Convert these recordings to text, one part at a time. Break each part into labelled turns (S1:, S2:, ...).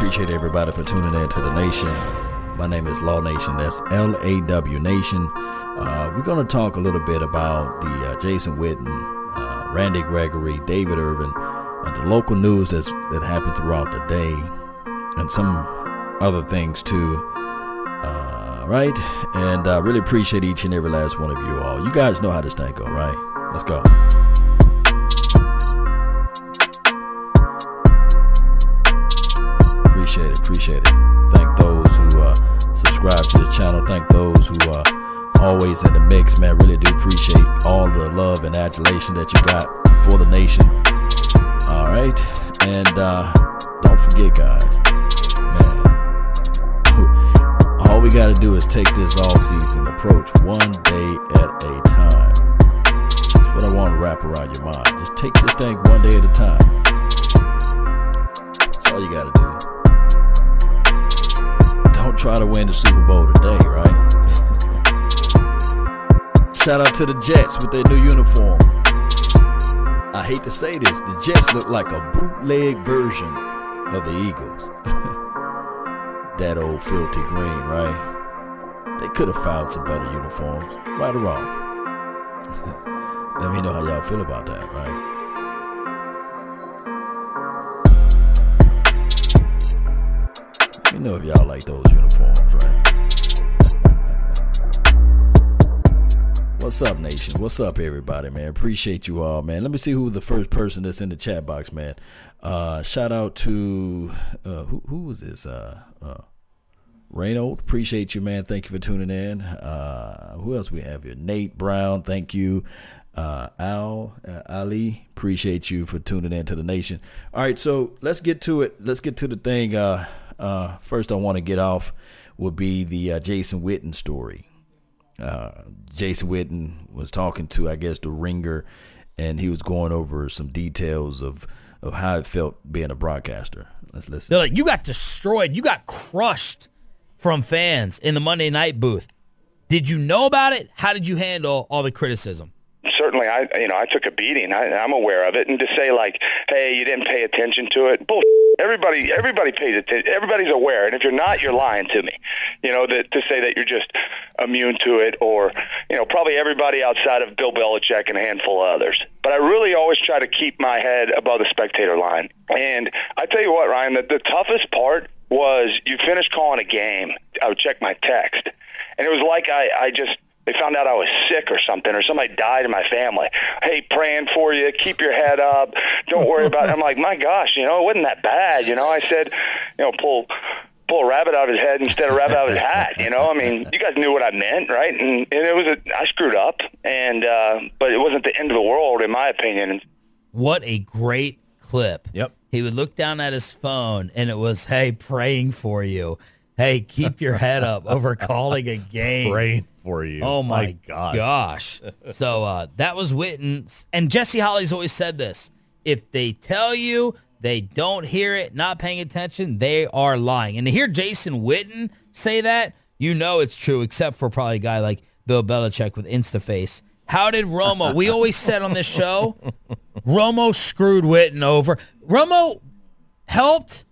S1: Appreciate everybody for tuning in to the nation. My name is Law Nation. That's L A W Nation. Uh, we're going to talk a little bit about the uh, Jason Witten, uh, Randy Gregory, David Irvin, the local news that's, that happened throughout the day, and some other things too. Uh, right? And I really appreciate each and every last one of you all. You guys know how this thing go, right? Let's go. To the channel. Thank those who are always in the mix, man. Really do appreciate all the love and adulation that you got for the nation. All right, and uh, don't forget, guys, man. All we got to do is take this off season approach one day at a time. That's what I want to wrap around your mind. Just take this thing one day at a time. That's all you got to do don't try to win the Super Bowl today, right? Shout out to the Jets with their new uniform. I hate to say this, the Jets look like a bootleg version of the Eagles. that old filthy green, right? They could have found some better uniforms, right or wrong. Let me know how y'all feel about that, right? Me know if y'all like those uniforms, right? What's up, nation? What's up, everybody, man? Appreciate you all, man. Let me see who the first person that's in the chat box, man. Uh, shout out to uh, who, who was this? Uh, uh, Reynold, appreciate you, man. Thank you for tuning in. Uh, who else we have here? Nate Brown, thank you. Uh, Al uh, Ali, appreciate you for tuning in to the nation. All right, so let's get to it. Let's get to the thing. Uh, uh, first, I want to get off would be the uh, Jason Witten story. Uh, Jason Witten was talking to, I guess, the Ringer, and he was going over some details of of how it felt being a broadcaster. Let's listen.
S2: They're like, you got destroyed. You got crushed from fans in the Monday night booth. Did you know about it? How did you handle all the criticism?
S3: Certainly I you know I took a beating. I, I'm aware of it, and to say like, hey, you didn't pay attention to it, bull. Everybody everybody pays attention. Everybody's aware, and if you're not, you're lying to me. You know that to say that you're just immune to it, or you know probably everybody outside of Bill Belichick and a handful of others. But I really always try to keep my head above the spectator line. And I tell you what, Ryan, the, the toughest part was you finish calling a game. I would check my text, and it was like I I just they found out I was sick or something, or somebody died in my family. Hey, praying for you. Keep your head up. Don't worry about it. I'm like, my gosh, you know, it wasn't that bad. You know, I said, you know, pull pull a rabbit out of his head instead of rabbit out of his hat. You know, I mean, you guys knew what I meant, right? And, and it was a, I screwed up, and uh, but it wasn't the end of the world, in my opinion.
S2: What a great clip.
S4: Yep.
S2: He would look down at his phone, and it was, "Hey, praying for you." Hey, keep your head up over calling a game.
S4: Praying for you.
S2: Oh my,
S4: my God.
S2: gosh. so uh, that was Witten's. And Jesse Holley's always said this if they tell you they don't hear it, not paying attention, they are lying. And to hear Jason Witten say that, you know it's true, except for probably a guy like Bill Belichick with Instaface. How did Romo? we always said on this show, Romo screwed Witten over. Romo helped.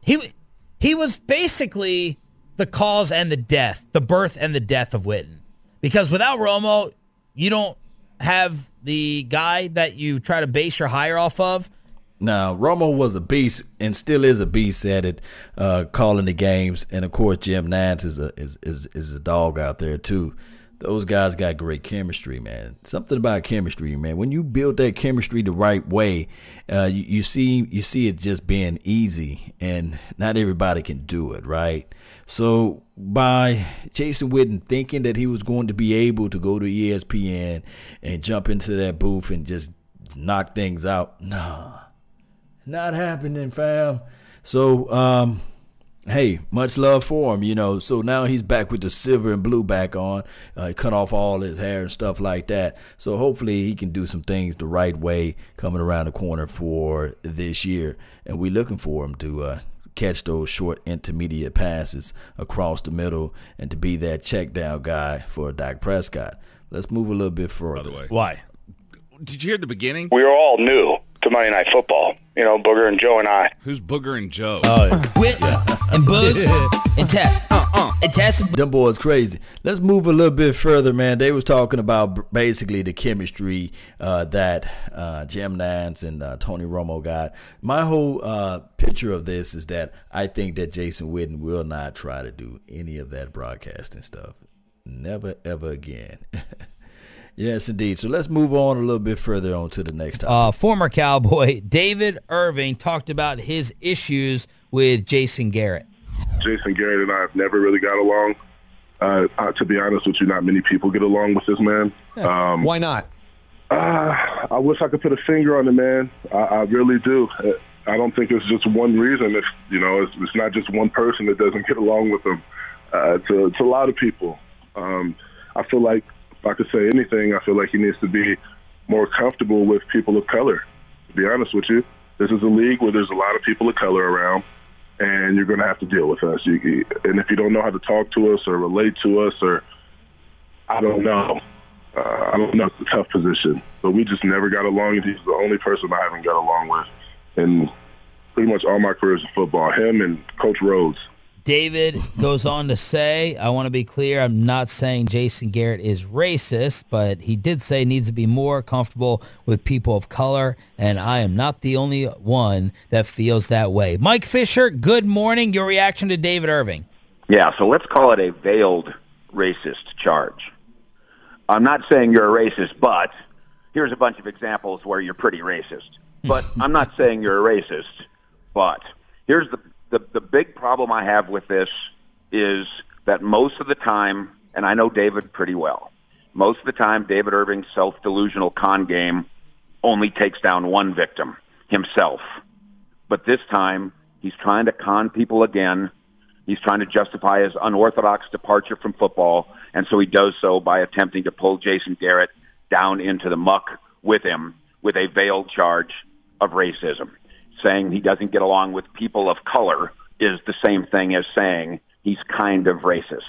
S2: He he was basically the cause and the death, the birth and the death of Witten. Because without Romo, you don't have the guy that you try to base your hire off of.
S1: Now, Romo was a beast and still is a beast at it, uh, calling the games. And of course, Jim Nantz is a is, is is a dog out there too. Those guys got great chemistry, man. Something about chemistry, man. When you build that chemistry the right way, uh, you, you see you see it just being easy, and not everybody can do it, right? So by Jason Witten thinking that he was going to be able to go to ESPN and jump into that booth and just knock things out, nah, not happening, fam. So um, hey, much love for him, you know. So now he's back with the silver and blue back on. Uh, he cut off all his hair and stuff like that. So hopefully he can do some things the right way coming around the corner for this year. And we're looking for him to uh, catch those short intermediate passes across the middle and to be that check down guy for Dak Prescott. Let's move a little bit further.
S5: By the way,
S4: Why?
S5: did you hear the beginning?
S3: We were all new to Monday Night Football. You know, Booger and Joe and I.
S4: Who's Booger and Joe?
S1: Oh,
S2: Whit and Boog and Test. And Test and
S1: them boys crazy. Let's move a little bit further, man. They was talking about basically the chemistry uh, that uh, Jim Nantz and uh, Tony Romo got. My whole uh, picture of this is that I think that Jason Witten will not try to do any of that broadcasting stuff. Never ever again. yes, indeed. So let's move on a little bit further on to the next topic.
S2: uh, former Cowboy David Irving talked about his issues with Jason Garrett.
S5: Jason Garrett and I have never really got along. Uh, uh, to be honest with you, not many people get along with this man. Um,
S6: Why not?
S5: uh, I wish I could put a finger on the man. I, I really do. Uh, I don't think it's just one reason. It's you know, it's, it's not just one person that doesn't get along with him. Uh, it's, a, it's a lot of people. Um, I feel like if I could say anything, I feel like he needs to be more comfortable with people of color. To be honest with you, this is a league where there's a lot of people of color around, and you're going to have to deal with us. You, and if you don't know how to talk to us or relate to us, or I don't know, uh, I don't know, it's a tough position. But we just never got along. He's the only person I haven't got along with in pretty much all my careers in football. Him and Coach Rhodes.
S2: David goes on to say, I want to be clear, I'm not saying Jason Garrett is racist, but he did say he needs to be more comfortable with people of color, and I am not the only one that feels that way. Mike Fisher, good morning. Your reaction to David Irving.
S7: Yeah, so let's call it a veiled racist charge. I'm not saying you're a racist, but here's a bunch of examples where you're pretty racist. But I'm not saying you're a racist, but here's the, the, the big problem I have with this is that most of the time, and I know David pretty well, most of the time David Irving's self-delusional con game only takes down one victim, himself. But this time, he's trying to con people again. He's trying to justify his unorthodox departure from football, and so he does so by attempting to pull Jason Garrett down into the muck with him with a veiled charge of racism. Saying he doesn't get along with people of color is the same thing as saying he's kind of racist.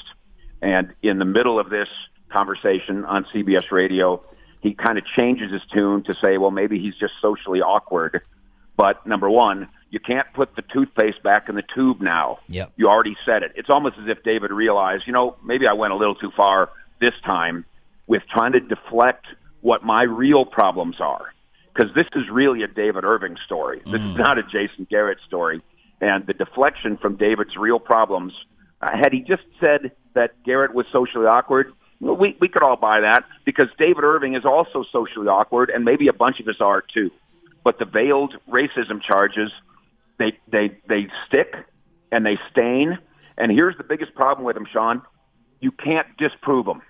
S7: And in the middle of this conversation on CBS radio, he kind of changes his tune to say, well, maybe he's just socially awkward. But number one, you can't put the toothpaste back in the tube now.
S2: Yep.
S7: You already said it. It's almost as if David realized, you know, maybe I went a little too far this time with trying to deflect what my real problems are. Because this is really a David Irving story. This is not a Jason Garrett story. And the deflection from David's real problems, uh, had he just said that Garrett was socially awkward, well, we, we could all buy that because David Irving is also socially awkward, and maybe a bunch of us are too. But the veiled racism charges, they, they, they stick and they stain. And here's the biggest problem with them, Sean. You can't disprove them.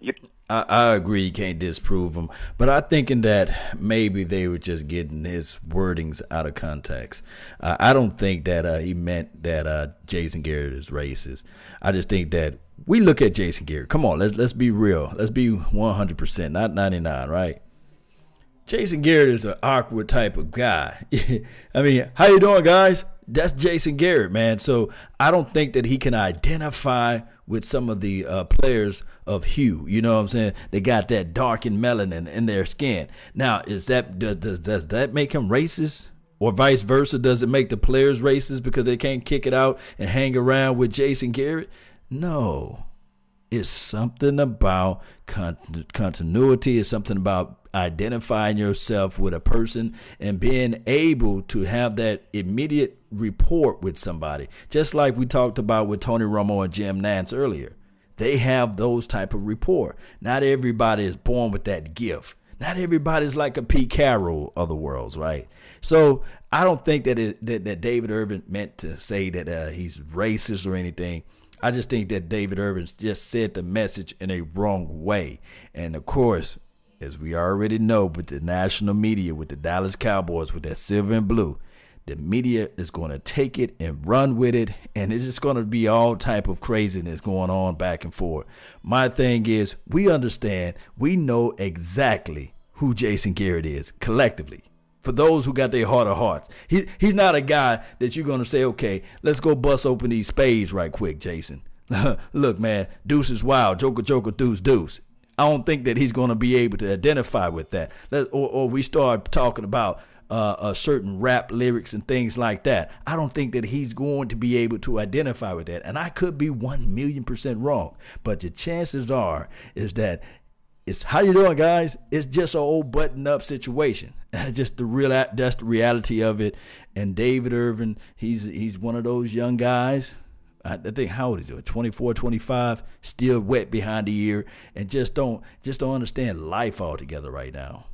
S7: You,
S1: I, I agree you can't disprove him, but I'm thinking that maybe they were just getting his wordings out of context. Uh, I don't think that uh, he meant that uh, Jason Garrett is racist. I just think that we look at Jason Garrett. Come on, let's let's be real. Let's be 100 percent, not 99, right? Jason Garrett is an awkward type of guy. I mean, how you doing, guys? That's Jason Garrett, man. So I don't think that he can identify with some of the uh, players of hue. You know what I'm saying? They got that darkened melanin in their skin. Now, is that does does, does that make him racist? Or vice versa, does it make the players racist because they can't kick it out and hang around with Jason Garrett? No it's something about con- continuity. It's something about identifying yourself with a person and being able to have that immediate report with somebody. Just like we talked about with Tony Romo and Jim Nantz earlier. They have those type of rapport. Not everybody is born with that gift. Not everybody's like a Pete Carroll of the worlds, right? So I don't think that it, that, that David Irvin meant to say that uh, he's racist or anything. I just think that David Irvin just said the message in a wrong way. And of course, as we already know, with the national media, with the Dallas Cowboys, with that silver and blue, the media is going to take it and run with it, and it's just going to be all type of craziness going on back and forth. My thing is, we understand, we know exactly who Jason Garrett is collectively for those who got their heart of hearts. He he's not a guy that you're gonna say, okay, let's go bust open these spades right quick, Jason. Look, man, deuce is wild, joker, joker, deuce, deuce. I don't think that he's gonna be able to identify with that. Let, or, or we start talking about uh, uh, certain rap lyrics and things like that. I don't think that he's going to be able to identify with that. And I could be one million percent wrong, but the chances are is that it's how you doing, guys. It's just an old button up situation. just the real that's the reality of it. And David Irving, he's he's one of those young guys. I think how old is he? 24, 25, still wet behind the ear, and just don't just don't understand life altogether right now.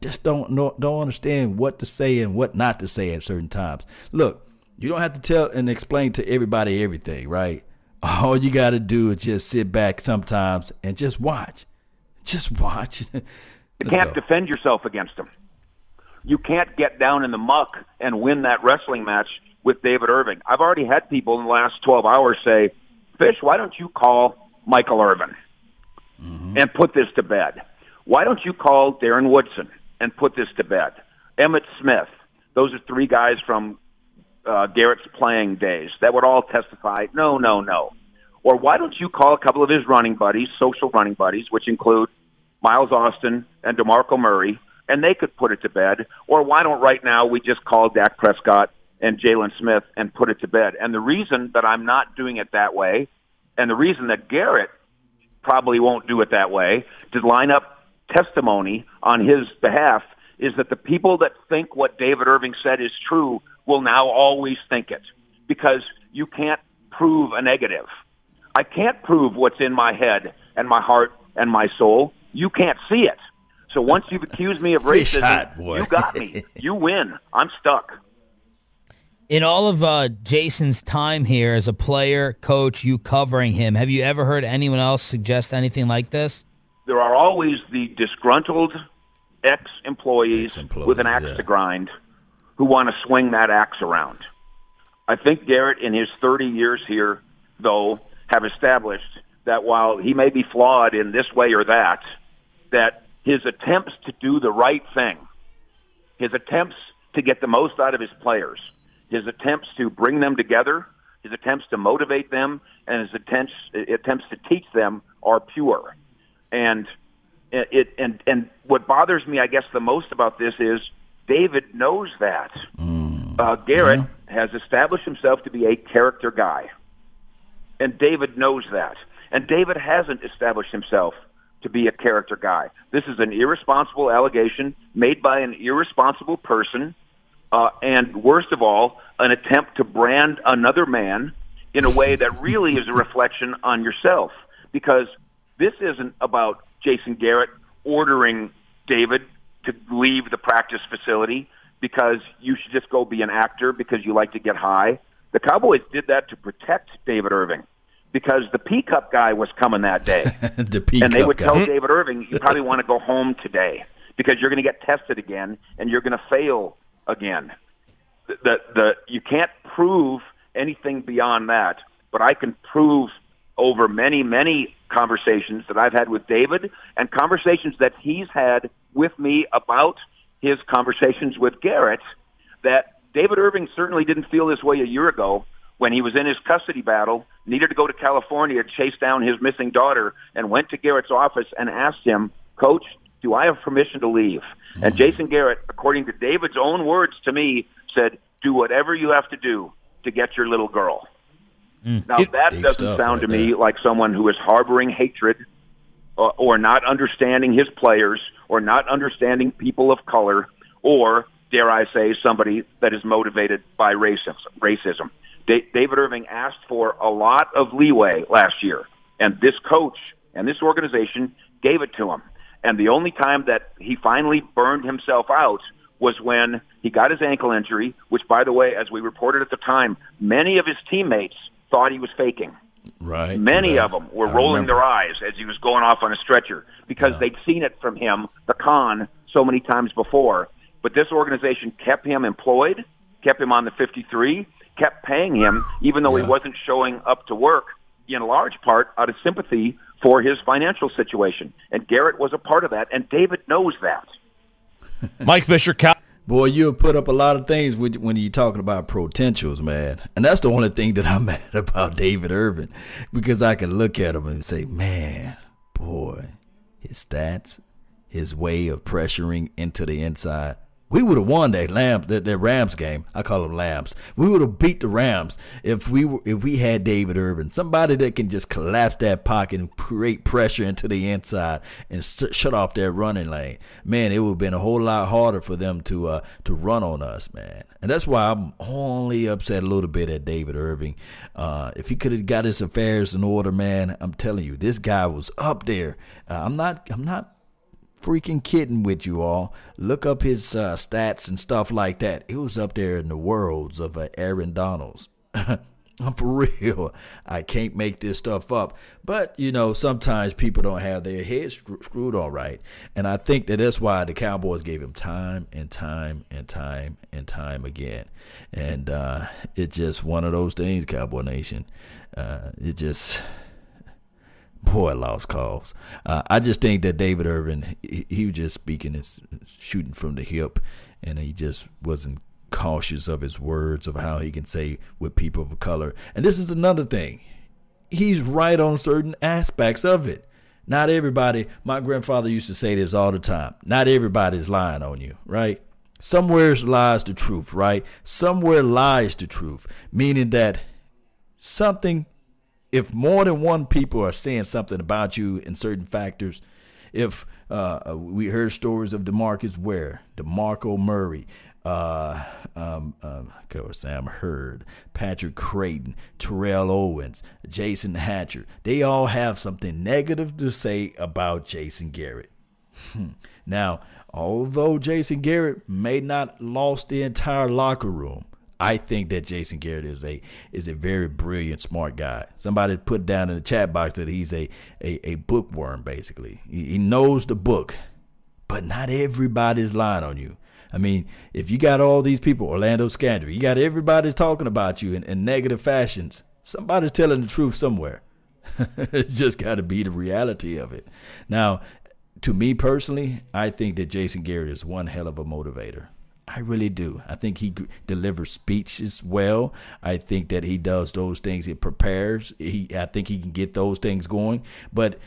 S1: Just don't know, don't understand what to say and what not to say at certain times. Look, you don't have to tell and explain to everybody everything, right? All you got to do is just sit back sometimes and just watch. Just watch.
S7: you can't go. defend yourself against them. You can't get down in the muck and win that wrestling match with David Irving. I've already had people in the last 12 hours say, Fish, why don't you call Michael Irvin mm-hmm. and put this to bed? Why don't you call Darren Woodson and put this to bed? Emmitt Smith. Those are three guys from uh, Garrett's playing days that would all testify, no, no, no. Or why don't you call a couple of his running buddies, social running buddies, which include Miles Austin and DeMarco Murray, and they could put it to bed. Or why don't right now we just call Dak Prescott and Jaylon Smith and put it to bed? And the reason that I'm not doing it that way, and the reason that Garrett probably won't do it that way, to line up testimony on his behalf, is that the people that think what David Irving said is true will now always think it because you can't prove a negative. I can't prove what's in my head and my heart and my soul. You can't see it. So once you've accused me of racism, hot, you got me. You win. I'm stuck.
S2: In all of uh, Jason's time here as a player, coach, you covering him, have you ever heard anyone else suggest anything like this?
S7: There are always the disgruntled ex-employees Ex-employee, with an axe yeah. to grind who want to swing that axe around. I think Garrett, in his 30 years here, though, have established that while he may be flawed in this way or that, that his attempts to do the right thing, his attempts to get the most out of his players, his attempts to bring them together, his attempts to motivate them, and his attempts attempts to teach them are pure. And it and and what bothers me, I guess, the most about this is David knows that. Mm. Uh, Garrett yeah. has established himself to be a character guy. And David knows that. And David hasn't established himself to be a character guy. This is an irresponsible allegation made by an irresponsible person. Uh, and worst of all, an attempt to brand another man in a way that really is a reflection on yourself. Because this isn't about Jason Garrett ordering David to leave the practice facility because you should just go be an actor because you like to get high. The Cowboys did that to protect David Irving because the P Cup guy was coming that day.
S1: the P
S7: and they would guy. tell David Irving, you probably want to go home today because you're going to get tested again and you're going to fail again. The, the, the, you can't prove anything beyond that, but I can prove over many, many conversations that I've had with David and conversations that he's had with me about his conversations with Garrett that David Irving certainly didn't feel this way a year ago when he was in his custody battle, needed to go to California to chase down his missing daughter, and went to Garrett's office and asked him, Coach, do I have permission to leave? Mm-hmm. And Jason Garrett, according to David's own words to me, said, do whatever you have to do to get your little girl. Mm. Now, that doesn't sound right to me like someone who is harboring hatred or, uh, or not understanding his players or not understanding people of color or, dare I say, somebody that is motivated by racism. racism. David Irving asked for a lot of leeway last year, and this coach and this organization gave it to him. And the only time that he finally burned himself out was when he got his ankle injury, which, by the way, as we reported at the time, many of his teammates thought he was faking.
S1: Right.
S7: Many right. of them were I rolling remember. their eyes as he was going off on a stretcher because yeah. they'd seen it from him, the con, so many times before. But this organization kept him employed, kept him on the 53, kept paying him even though yeah. he wasn't showing up to work in large part out of sympathy for his financial situation. And Garrett was a part of that, and David knows that.
S2: Mike Fisher, Cal-
S1: Boy, you have put up a lot of things when you're talking about potentials, man. And that's the only thing that I'm mad about David Irving because I can look at him and say, man, boy, his stats, his way of pressuring into the inside, We would have won that Lambs that, that Rams game. I call them Lambs. We would have beat the Rams if we were, if we had David Irving, somebody that can just collapse that pocket and create pressure into the inside and st- shut off that running lane. Man, it would have been a whole lot harder for them to uh, to run on us, man. And that's why I'm only upset a little bit at David Irving. Uh, if he could have got his affairs in order, man, I'm telling you, this guy was up there. Uh, I'm not. I'm not freaking kidding with you all. Look up his uh, stats and stuff like that. It was up there in the worlds of uh, Aaron Donalds. I'm for real. I can't make this stuff up. But, you know, sometimes people don't have their heads screwed all right. And I think that that's why the Cowboys gave him time and time and time and time again. And uh, it's just one of those things, Cowboy Nation. Uh, it just boy, lost calls. Uh, I just think that David Irvin, he, he was just speaking, his, shooting from the hip, and he just wasn't cautious of his words of how he can say with people of color. And this is another thing. He's right on certain aspects of it. Not everybody, my grandfather used to say this all the time. Not everybody's lying on you, right? Somewhere lies the truth, right? Somewhere lies the truth, meaning that something if more than one people are saying something about you in certain factors, if uh, we heard stories of Demarcus Ware, DeMarco Murray, uh, um, um, Sam Hurd, Patrick Crayton, Terrell Owens, Jason Hatcher, they all have something negative to say about Jason Garrett. Hmm. now, although Jason Garrett may not lost the entire locker room, I think that Jason Garrett is a is a very brilliant, smart guy. Somebody put down in the chat box that he's a a, a bookworm, basically. He, he knows the book, but not everybody's lying on you. I mean, if you got all these people, Orlando Scandrick, you got everybody talking about you in, in negative fashions. Somebody's telling the truth somewhere. it's just got to be the reality of it. Now, to me personally, I think that Jason Garrett is one hell of a motivator. I really do. I think he delivers speeches well. I think that he does those things. He prepares. He, I think he can get those things going. But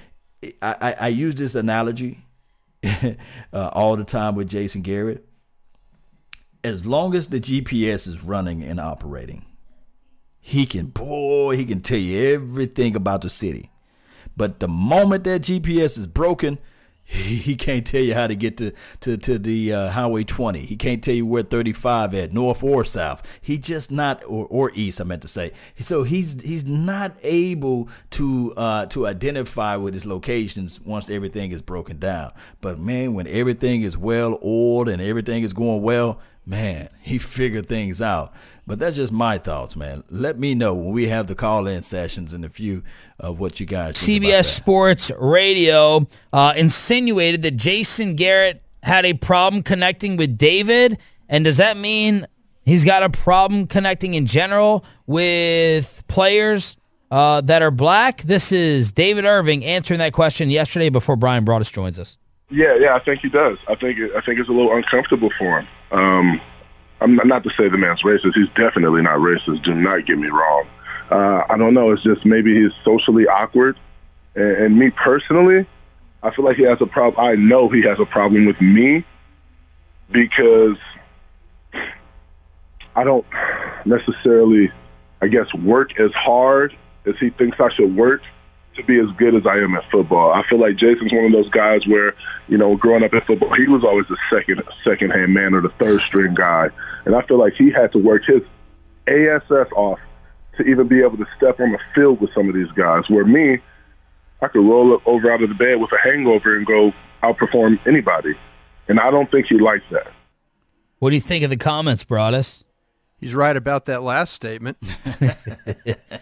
S1: I, I, I use this analogy uh, all the time with Jason Garrett. As long as the GPS is running and operating, he can boy, he can tell you everything about the city. But the moment that GPS is broken, he can't tell you how to get to to, to the uh, highway 20 he can't tell you where 35 at north or south. He just not or, or east i meant to say. So he's he's not able to uh, to identify with his locations once everything is broken down. But man when everything is well oiled and everything is going well man he figured things out but that's just my thoughts, man. Let me know when we have the call in sessions and a few of what you guys.
S2: CBS Sports Radio uh, insinuated that Jason Garrett had a problem connecting with David. And does that mean he's got a problem connecting in general with players uh, that are black? This is David Irving answering that question yesterday before Bryan Broaddus joins us.
S5: Yeah, yeah, I think he does. I think I think it's a little uncomfortable for him. Um, I'm not to say the man's racist. He's definitely not racist. Do not get me wrong. Uh, I don't know. It's just maybe he's socially awkward. And, and me personally, I feel like he has a problem. I know he has a problem with me because I don't necessarily, I guess, work as hard as he thinks I should work to be as good as I am at football. I feel like Jason's one of those guys where, you know, growing up in football, he was always the second second hand man or the third string guy. And I feel like he had to work his ass off to even be able to step on the field with some of these guys. Where me, I could roll up over out of the bed with a hangover and go outperform anybody. And I don't think he likes that.
S2: What do you think of the comments, Broaddus?
S4: He's right about that last statement.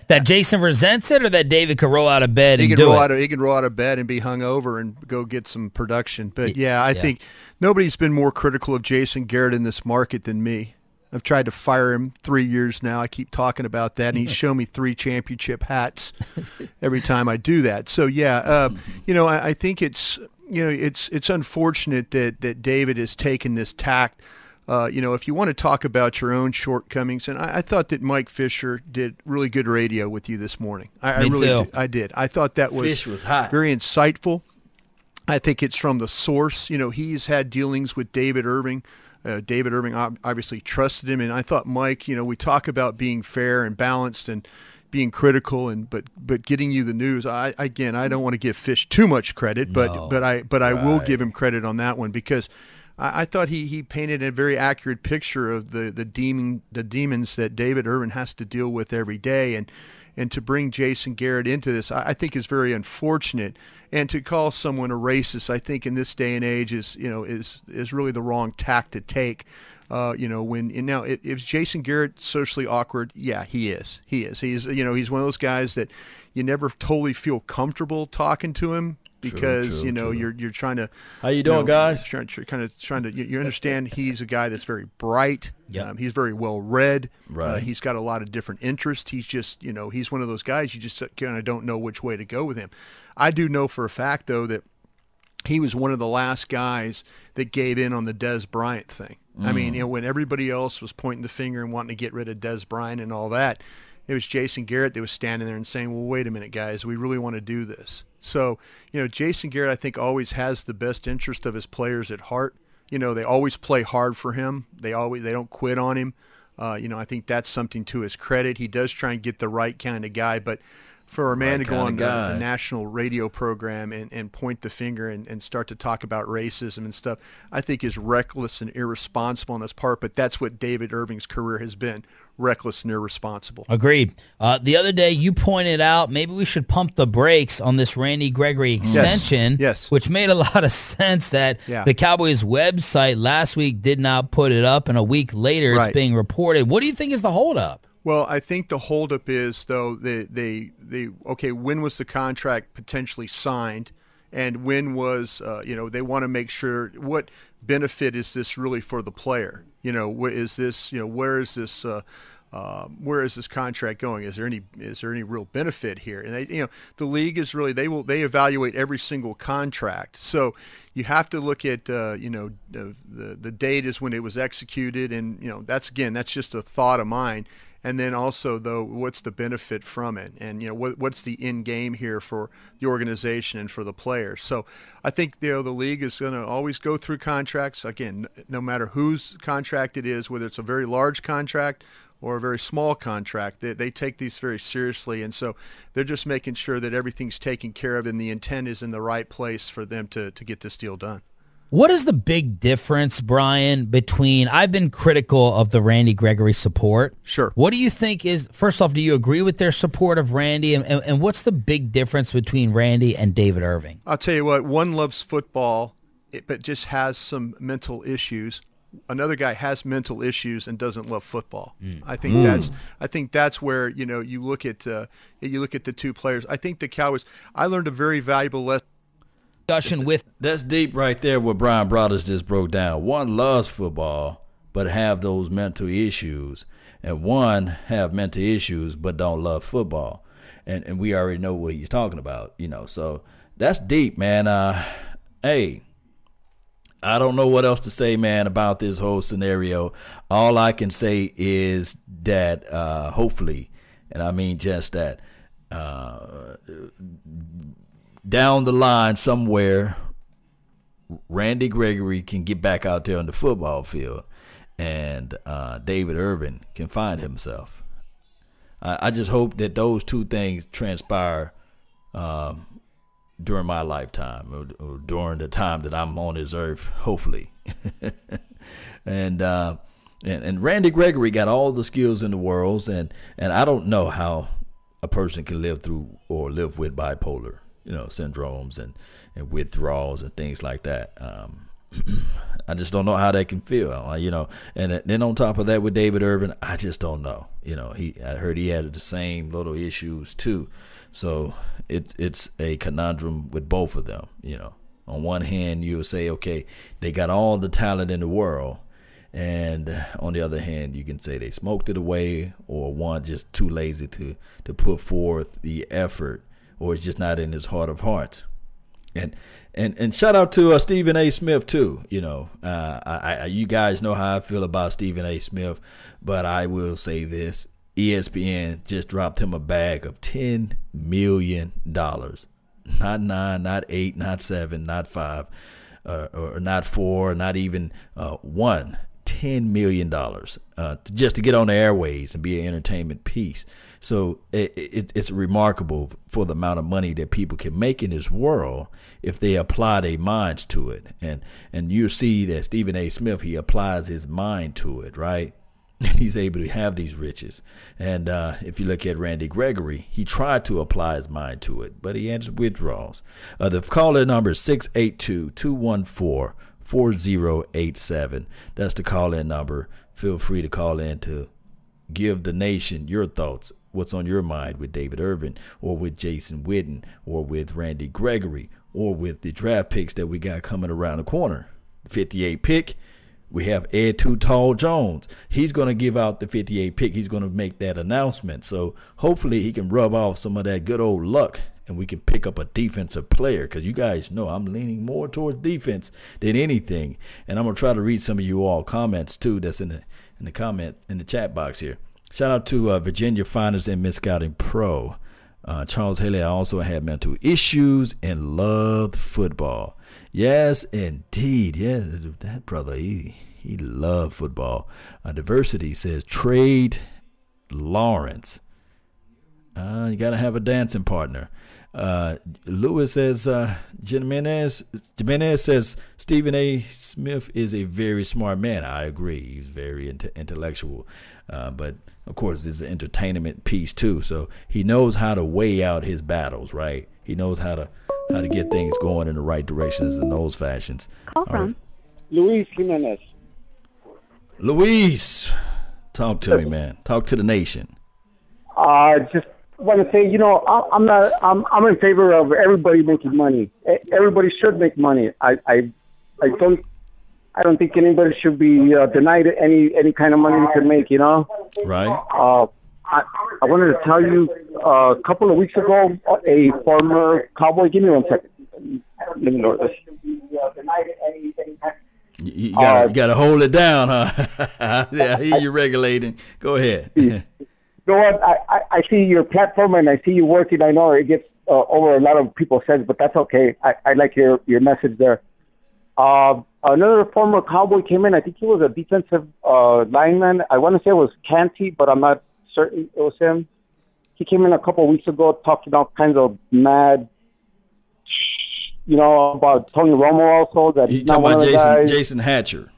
S2: that Jason resents it, or that David could roll out of bed
S4: he
S2: and
S4: can
S2: do
S4: roll
S2: it.
S4: Out of, he can roll out of bed and be hung over and go get some production. But yeah, I yeah. think nobody's been more critical of Jason Garrett in this market than me. I've tried to fire him three years now. I keep talking about that, and he's shown me three championship hats every time I do that. So yeah, uh, you know, I, I think it's you know it's it's unfortunate that that David has taken this tact uh, you know, if you want to talk about your own shortcomings, and I, I, thought that Mike Fisher did really good radio with you this morning. I, I really, did, I did. I thought that was,
S1: Fish was hot.
S4: very insightful. I think it's from the source. You know, he's had dealings with David Irving Uh, David Irving obviously trusted him, and I thought Mike. You know, we talk about being fair and balanced and being critical and but but getting you the news. I again, I don't want to give Fish too much credit, but
S2: No.
S4: but I but I will give him credit on that one because I, I thought he, he painted a very accurate picture of the the demon the demons that David Irvin has to deal with every day and. And to bring Jason Garrett into this, I I think is very unfortunate. And to call someone a racist, I think in this day and age is, you know, is is really the wrong tack to take. Uh, you know, when and now i- is Jason Garrett socially awkward? Yeah, he is. He is. He's you know he's one of those guys that you never totally feel comfortable talking to him because
S1: true,
S4: you know
S1: true.
S4: you're you're trying to.
S1: How you doing, guys?
S4: Trying, try, kind of trying to you, you understand he's a guy that's very bright.
S2: Yep.
S4: Um, he's very well read. Uh,
S1: Right.
S4: he's got a lot of different interests. He's just you know he's one of those guys you just kind of don't know which way to go with him. I do know for a fact though that he was one of the last guys that gave in on the Dez Bryant thing. I mean, you know, when everybody else was pointing the finger and wanting to get rid of Dez Bryant and all that, it was Jason Garrett that was standing there and saying, "Well, wait a minute, guys, we really want to do this." So, you know, Jason Garrett, I think, always has the best interest of his players at heart. You know, they always play hard for him. They always they don't quit on him. Uh, you know, I think that's something to his credit. He does try and get the right kind of guy, but for a man
S1: Right
S4: to go on a, a national radio program and, and point the finger and, and start to talk about racism and stuff, I think is reckless and irresponsible on his part. But that's what David Irving's career has been reckless and irresponsible.
S2: Agreed. Uh, the other day, you pointed out maybe we should pump the brakes on this Randy Gregory extension,
S4: Yes. yes.
S2: which made a lot of sense. That
S4: Yeah.
S2: the Cowboys website last week did not put it up, and a week later it's being reported. What do you think is the holdup?
S4: Well, I think the holdup is though they they they okay. When was the contract potentially signed, and when was uh, you know they want to make sure what benefit is this really for the player? You know, what is this? You know, where is this? Uh, um, where is this contract going? Is there any is there any real benefit here? And they, you know, the league is really they will they evaluate every single contract. So you have to look at uh, you know the the date is when it was executed, and you know that's again that's just a thought of mine. And then also though, what's the benefit from it? And you know what what's the end game here for the organization and for the players? So I think you know the league is going to always go through contracts again, no matter whose contract it is, whether it's a very large contract or a very small contract. They, they take these very seriously, and so they're just making sure that everything's taken care of and the intent is in the right place for them to, to get this deal done.
S2: What is the big difference, Brian, between I've been critical of the Randy Gregory support.
S4: Sure.
S2: What do you think is first off, do you agree with their support of Randy and, and, and what's the big difference between Randy and David Irving?
S4: I'll tell you what, one loves football, but just has some mental issues. Another guy has mental issues and doesn't love football. I think that's I think that's where you know you look at uh, you look at the two players. I think the Cowboys. I learned a very valuable lesson.
S2: Discussion with
S1: That's deep right there what Bryan Broaddus just broke down. One loves football but have those mental issues. And one have mental issues but don't love football. And and we already know what he's talking about, you know. So that's deep, man. Uh hey, I don't know what else to say, man, about this whole scenario. All I can say is that uh hopefully, and I mean just that, uh down the line somewhere, Randy Gregory can get back out there on the football field, and uh, David Irvin can find himself. I, I just hope that those two things transpire um, during my lifetime or, or during the time that I'm on this earth, hopefully. and, uh, and and Randy Gregory got all the skills in the world, and and I don't know how a person can live through or live with bipolar, you know, syndromes and and withdrawals and things like that. Um, I just don't know how that can feel, uh, you know. And then on top of that, with David Irvin, I just don't know. You know, he I heard he had the same little issues too, so it's it's a conundrum with both of them. You know, on one hand, you would say, okay, they got all the talent in the world, and on the other hand, you can say they smoked it away, or one just too lazy to to put forth the effort, or it's just not in his heart of hearts. And and and shout out to uh, Stephen A. Smith too. You know, uh, I, I you guys know how I feel about Stephen A. Smith, but I will say this: ESPN just dropped him a bag of ten million dollars, not nine, not eight, not seven, not five, uh, or not four, not even uh, one. ten million dollars uh, just to get on the airways and be an entertainment piece. So it, it, it's remarkable for the amount of money that people can make in this world if they apply their minds to it. And and you see that Stephen A. Smith he applies his mind to it, right? He's able to have these riches. And uh, if you look at Randy Gregory, he tried to apply his mind to it, but he had his withdrawals. Uh, the caller number is 682 214 4087. That's the call in number. Feel free to call in to give the nation your thoughts what's on your mind with David Irvin or with Jason Witten or with Randy Gregory or with the draft picks that we got coming around the corner. 58 pick, we have Ed Too Tall Jones. He's going to give out the 58 pick. He's going to make that announcement. So hopefully he can rub off some of that good old luck and we can pick up a defensive player because you guys know I'm leaning more towards defense than anything. And I'm going to try to read some of you all comments too that's in the in the comment in the chat box here. Shout out to uh, Virginia Finance and Misguiding Pro. Uh, Charles Haley I also had mental issues and loved football. Yes, indeed. Yeah, that brother, he, he loved football. Uh, diversity says trade Lawrence. Uh, you got to have a dancing partner. Uh, Lewis says, uh, Jimenez, Jimenez says Stephen A. Smith is a very smart man. I agree. He's very int- intellectual. Uh, but of course, it's an entertainment piece too. So he knows how to weigh out his battles, right? He knows how to how to get things going in the right directions in those fashions.
S6: Call from right. Luis Jimenez.
S1: Luis, talk to me, man. Talk to the nation.
S6: Uh, just want to say, you know, I'm not, I'm, I'm in favor of everybody making money. Everybody should make money. I, I, I don't, I don't think anybody should be uh, denied any, any kind of money they can make. You know.
S1: Right.
S6: Uh, I, I wanted to tell you uh, a couple of weeks ago, a former cowboy. Give me one second. Let me know this.
S1: You, you gotta, uh, you gotta hold it down, huh? yeah, I hear you regulating. Go ahead.
S6: know what? I, I, I see your platform and I see you working. I know it gets uh, over a lot of people's heads, but that's okay. I, I like your, your message there. Uh, another former Cowboy came in. I think he was a defensive uh, lineman. I want to say it was Canty, but I'm not certain it was him. He came in a couple of weeks ago talking all kinds of mad, you know, about Tony Romo also. That
S1: you talking about Jason, Jason Hatcher?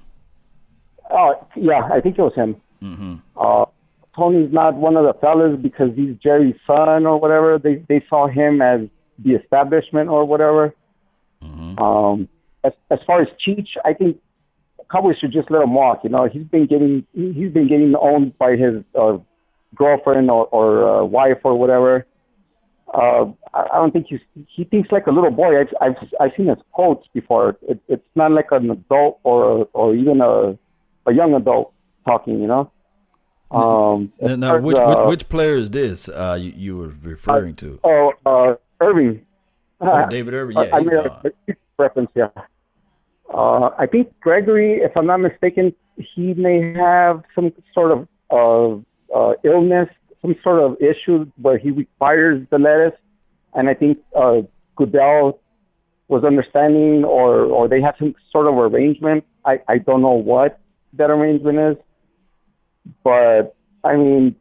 S6: Oh, yeah, I think it was him.
S1: Mm-hmm.
S6: Uh, Tony's not one of the fellas because he's Jerry's son or whatever. They they saw him as the establishment or whatever.
S1: Mm-hmm.
S6: Um, as as far as Cheech, I think Cowboys should just let him walk. You know, he's been getting he's been getting owned by his uh, girlfriend or, or uh, wife or whatever. Uh, I, I don't think he's he thinks like a little boy. I've I've, I've seen his quotes before. It, it's not like an adult or or even a a young adult talking. You know. Um,
S1: now, now which, uh, which player is this uh, you, you were referring to?
S6: Oh, uh, Irving.
S1: Oh, David Irving. Yeah,
S6: I mean, a reference. Yeah. Uh, I think Gregory, if I'm not mistaken, he may have some sort of uh, uh, illness, some sort of issue where he requires the lettuce, and I think uh, Goodell was understanding, or or they had some sort of arrangement. I I don't know what that arrangement is. But I mean,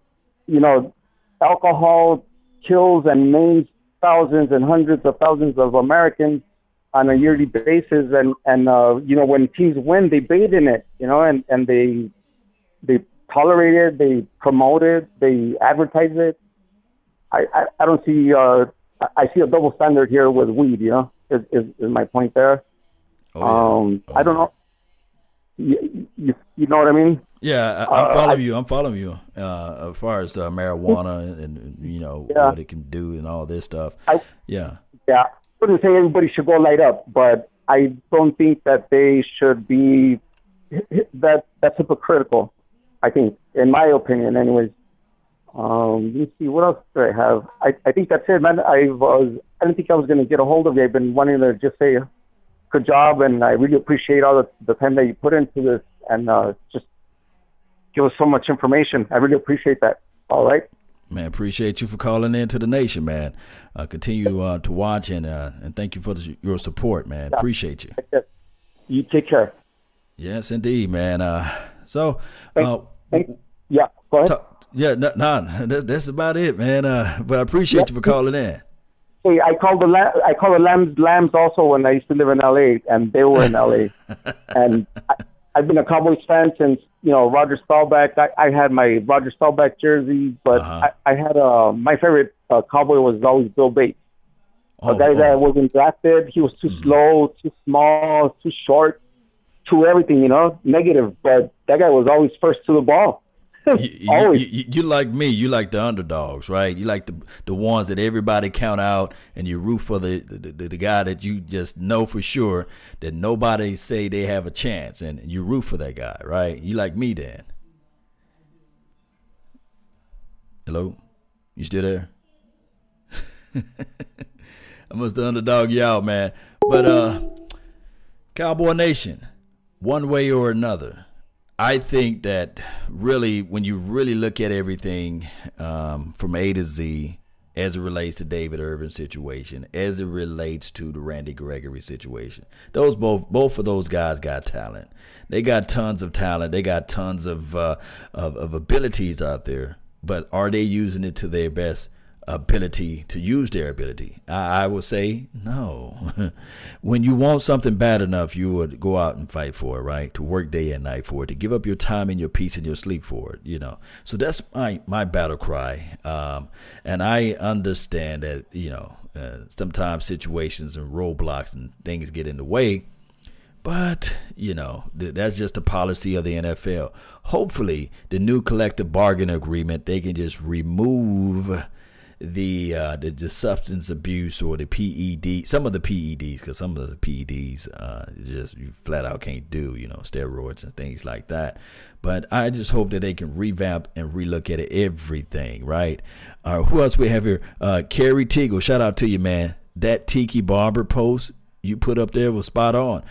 S6: you know, alcohol kills and maims thousands and hundreds of thousands of Americans on a yearly basis, and and uh, you know when teams win, they bathe in it, you know, and and they they tolerate it, they promote it, they advertise it. I I, I don't see uh I see a double standard here with weed, you know, is is, is my point there.
S1: Oh, yeah.
S6: Um, oh, I don't know. You, you, you know what I mean?
S1: Yeah, I, am uh, following you. I'm following you. Uh, as far as uh, marijuana and and, you know yeah. what it can do and all this stuff.
S6: I,
S1: yeah.
S6: Yeah, wouldn't say everybody should go light up, but I don't think that they should be that that's hypocritical. I think, in my opinion, anyways. Um, let me see what else do I have. I, I think that's it, man. I was I didn't think I was to get a hold of you. I've been wanting to just say good job, and I really appreciate all the, the time that you put into this, and uh, just give us so much information. I really appreciate that. All right.
S1: Man, appreciate you for calling in to the nation, man. Uh, continue uh, to watch and uh, and thank you for the, your support, man. Yeah. Appreciate you.
S6: You take care.
S1: Yes, indeed, man. Uh, So, uh,
S6: yeah, go ahead.
S1: Talk, yeah, no, no that's, that's about it, man. Uh, but I appreciate you for calling in.
S6: Hey, I called the I called the lambs lambs also when I used to live in L.A. and they were in L.A. and I, I've been a Cowboys fan since you know Roger Staubach. I, I had my Roger Staubach jersey, but uh-huh. I, I had a my favorite uh, Cowboy was always Bill Bates. Oh, a guy oh. that wasn't drafted. He was too mm-hmm. slow, too small, too short, too everything. You know, negative. But that guy was always first to the ball
S1: you, you, you, you, like me. You like the underdogs, right? You like the the ones that everybody count out, and you root for the the, the, the guy that you just know for sure that nobody say they have a chance, and you root for that guy, right? You like me, Dan. Hello, you still there? I must have underdog you out, man. But uh, Cowboy Nation, one way or another I think that really, when you really look at everything um, from A to Z, as it relates to David Irving's situation, as it relates to the Randy Gregory situation, those both both of those guys got talent. They got tons of talent. They got tons of uh, of, of abilities out there. But are they using it to their best? Ability to use their ability? I, I say no. when you want something bad enough, you would go out and fight for it, right? To work day and night for it, to give up your time and your peace and your sleep for it, you know. So that's my my battle cry, um, and I understand that you know uh, sometimes situations and roadblocks and things get in the way. But, you know, th- that's just the policy of the NFL. Hopefully, the new collective bargain agreement, they can just remove the, uh, the, the substance abuse or the PED, some of the PEDs, because some of the PEDs uh, just you flat out can't do, you know, steroids and things like that. But I just hope that they can revamp and relook at everything, right? Uh, who else we have here? Uh, Carrie Teagle, shout out to you, man. That Tiki Barber post you put up there was spot on.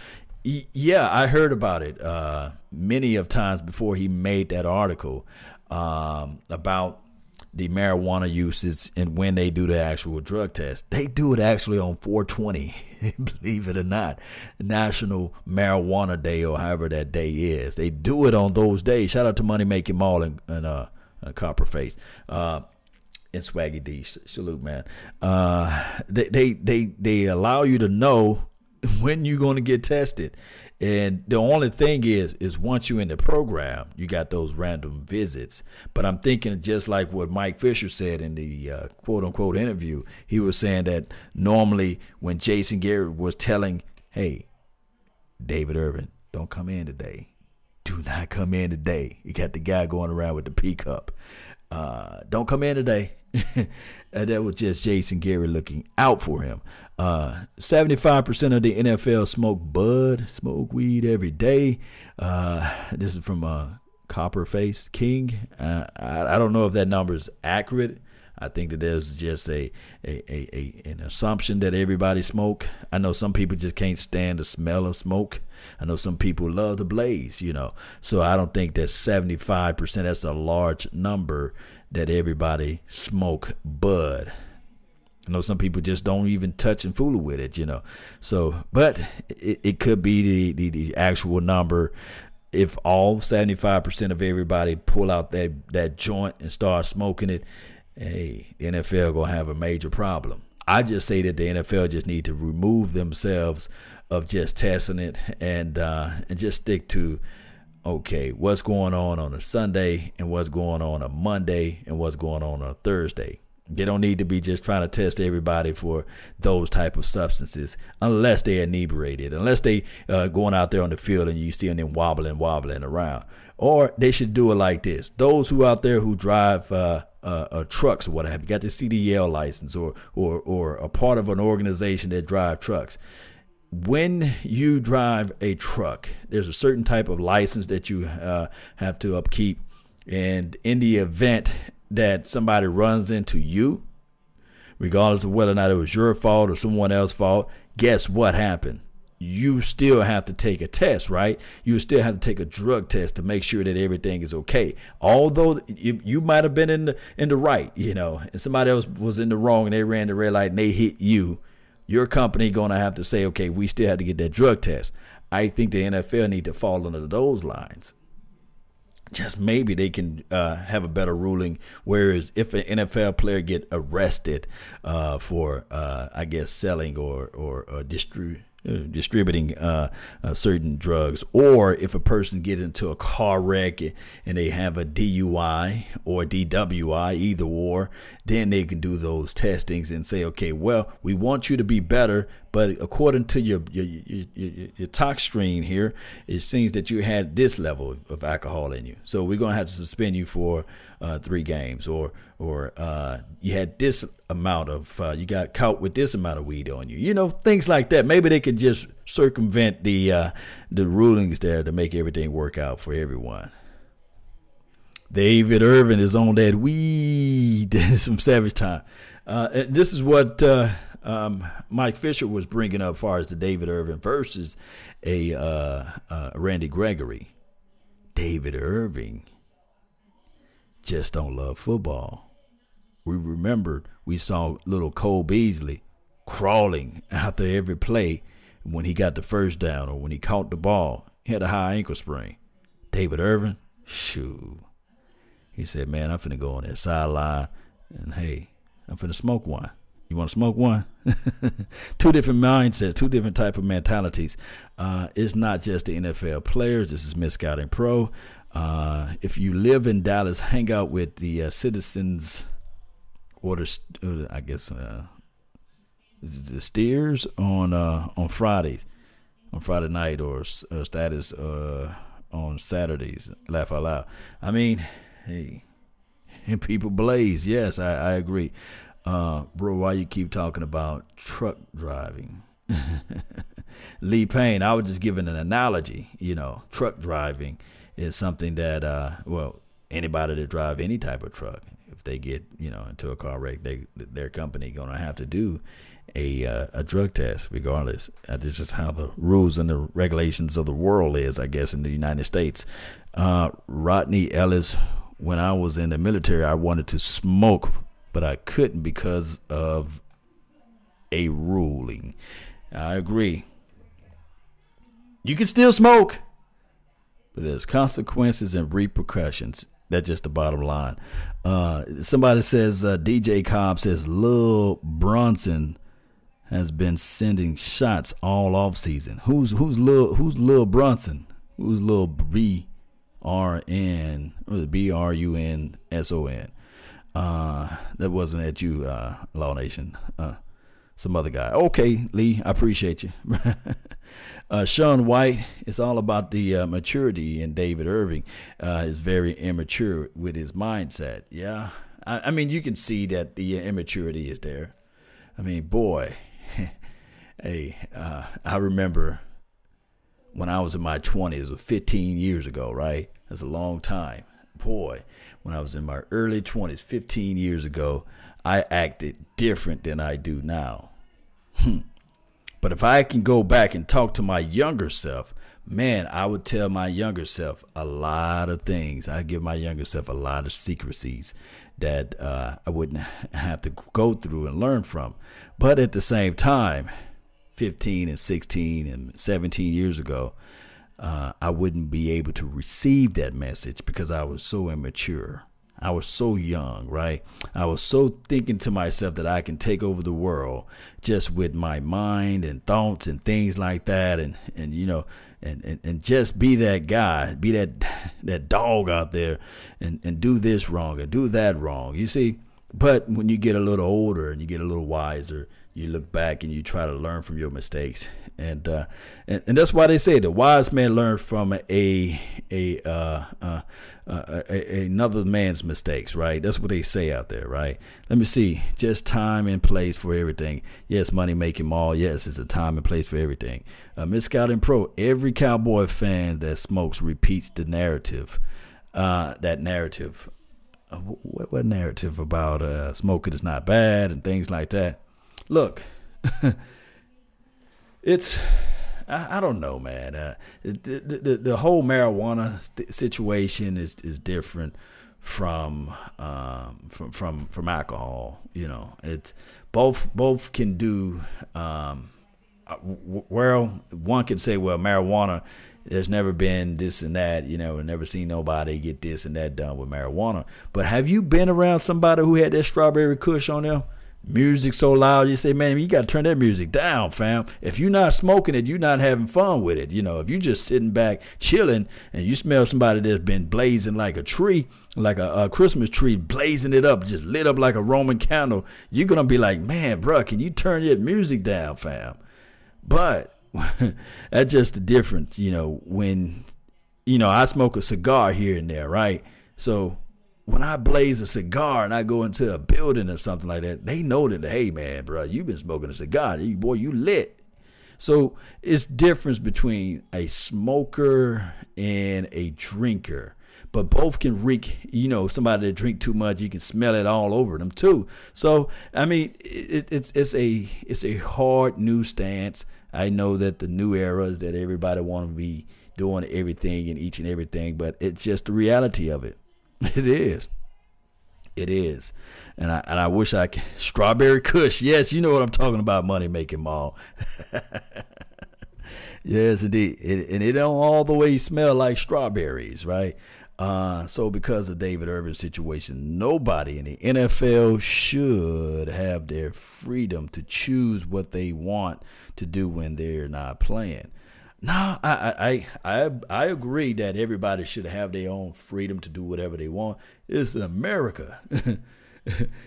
S1: yeah, I heard about it uh, many of times before he made that article um, about the marijuana uses and when they do the actual drug test. They do it actually on 420, believe it or not, National Marijuana Day or however that day is. They do it on those days. Shout out to Money Making Mall and, and uh, uh, Copperface. Uh, and Swaggy D, salute, man. Uh, they, they they they allow you to know when you're going to get tested, and the only thing is, is once you're in the program, you got those random visits. But I'm thinking just like what Mike Fisher said in the uh, quote unquote interview, he was saying that normally when Jason Garrett was telling, hey, David Irving, don't come in today. Do not come in today. You got the guy going around with the P cup. Uh, don't come in today. and that was just Jason Garrett looking out for him. Uh, 75% of the NFL smoke bud, smoke weed every day. Uh, this is from uh, Copperface King. Uh, I, I, don't know if that number is accurate. I think that there's just a, a, a, a, an assumption that everybody smoke. I know some people just can't stand the smell of smoke. I know some people love the blaze, you know. So I don't think that 75% that's a large number that everybody smoke bud. I know some people just don't even touch and fool with it, you know. So, but it, it could be the, the, the actual number. If all 75% of everybody pull out that, that joint and start smoking it, hey, the NFL to have a major problem. I just say that the NFL just need to remove themselves of just testing it and uh, and just stick to okay, what's going on on a Sunday and what's going on on a Monday and what's going on on a Thursday. They don't need to be just trying to test everybody for those type of substances unless they're inebriated, unless they uh, going out there on the field and you see them wobbling, wobbling around. Or they should do it like this: those who out there who drive uh, uh, uh, trucks or what have you, got the CDL license or or or a part of an organization that drive trucks. When you drive a truck, there's a certain type of license that you uh, have to upkeep, and in the event that somebody runs into you, regardless of whether or not it was your fault or someone else's fault, guess what happened? You still have to take a test, right? You still have to take a drug test to make sure that everything is okay. Although you, you might have been in the in the right, you know, and somebody else was in the wrong and they ran the red light and they hit you, your company gonna have to say, okay, we still have to get that drug test. I think the NFL need to fall under those lines. just maybe they can uh, have a better ruling. Whereas if an NFL player get arrested uh, for, uh, I guess, selling or or, or distribute uh, distributing uh, uh, certain drugs, or if a person gets into a car wreck and they have a DUI or DWI, either or, then they can do those testings and say, okay, well, we want you to be better, but according to your your your, your, your tox screen here, it seems that you had this level of alcohol in you, so we're gonna have to suspend you for uh, three games, or or uh, you had this amount of uh, you got caught with this amount of weed on you. You know, things like that. Maybe they could just circumvent the uh, the rulings there to make everything work out for everyone. David Irving is on that weed. Some savage time. Uh, this is what uh, um, Mike Fisher was bringing up, far as the David Irving versus a uh, uh, Randy Gregory. David Irving just don't love football we remembered we saw little Cole Beasley crawling after every play when he got the first down or when he caught the ball. He had a high ankle sprain. David Irving, shoo. He said, Man, I'm finna go on that sideline and hey, I'm finna smoke one. You want to smoke one? two different mindsets, two different type of mentalities. Uh, it's not just the NFL players. This is Miss Scouting Pro. Uh, if you live in Dallas, hang out with the uh, Citizens or the uh, I guess uh, the Steers on uh, on Fridays, on Friday night, or uh, status on Saturdays. Laugh out loud. I mean, hey, and people blaze. Yes, I, I agree, uh, bro. Why you keep talking about truck driving? Lee Payne. I was just giving an analogy. You know, truck driving is something that uh, well anybody that drive any type of truck if they get you know into a car wreck, they their company gonna have to do a uh, a drug test regardless. Uh, this is just how the rules and the regulations of the world is, I guess, in the United States. Uh, Rodney Ellis, when I was in the military, I wanted to smoke, but I couldn't because of a ruling. I agree. You can still smoke, but there's consequences and repercussions. That's just the bottom line. Uh, somebody says uh, DJ Cobb says Lil Bronson has been sending shots all off season. Who's who's Lil who's Lil Bronson? Who's Lil B R N B R U N S O N? Uh, that wasn't at you, uh, Law Nation. Uh, some other guy. Okay, Lee, I appreciate you. Uh, Sean White, it's all about the uh, maturity in David Irving. Uh, is very immature with his mindset. Yeah, I, I, mean you can see that the immaturity is there. I mean, boy, hey, uh, I remember when I was in my twenties, 15 years ago. Right, that's a long time. Boy, when I was in my early 20s, 15 years ago, I acted different than I do now. Hmm. But if I can go back and talk to my younger self, man, I would tell my younger self a lot of things. I give my younger self a lot of secrecies that uh, I wouldn't have to go through and learn from. But at the same time, 15 and 16 and 17 years ago, uh, I wouldn't be able to receive that message because I was so immature. I was so young, right? I was so thinking to myself that I can take over the world just with my mind and thoughts and things like that and and you know and, and, and just be that guy, be that that dog out there and, and do this wrong and do that wrong. You see? But when you get a little older and you get a little wiser, you look back and you try to learn from your mistakes and uh, and, and that's why they say the wise man learns from a a, uh, uh, uh, a, another man's mistakes right? That's what they say out there right? Let me see. Just time and place for everything. Yes money making mall. Yes it's a time and place for everything. Uh, miss scouting pro every cowboy fan that smokes repeats the narrative uh, that narrative. Uh, what, what narrative about smoking is not bad and things like that? Look it's I, don't know, man. Uh, the, the, the whole marijuana situation is is different from um, from from from alcohol. You know, it's both both can do. Um, uh, well, one can say, well, marijuana there's never been this and that. You know, never seen nobody get this and that done with marijuana. But have you been around somebody who had that strawberry kush on them? Music so loud, you say, man, you got to turn that music down, fam. If you're not smoking it, you're not having fun with it. You know, if you're just sitting back chilling and you smell somebody that's been blazing like a tree, like a, a Christmas tree, blazing it up, just lit up like a Roman candle, you're gonna be like, man, bro, can you turn your music down, fam? But that's just the difference, you know, when you know, I smoke a cigar here and there, right? So when I blaze a cigar and I go into a building or something like that, they know that, hey man, bro, you've been smoking a cigar. Boy, you lit. So it's difference between a smoker and a drinker. But both can reek, you know, somebody that drink too much, you can smell it all over them too. So I mean, it, it's it's a it's a hard new stance. I know that the new era is that everybody want to be doing everything and each and everything, but it's just the reality of it. It is. It is. And I and I wish I could strawberry kush. Yes, you know what I'm talking about, money making mall. yes, indeed. It, and it don't all the way smell like strawberries, right? Uh, so because of David Irving's situation, nobody in the NFL should have their freedom to choose what they want to do when they're not playing. No, I, I I I agree that everybody should have their own freedom to do whatever they want. It's America.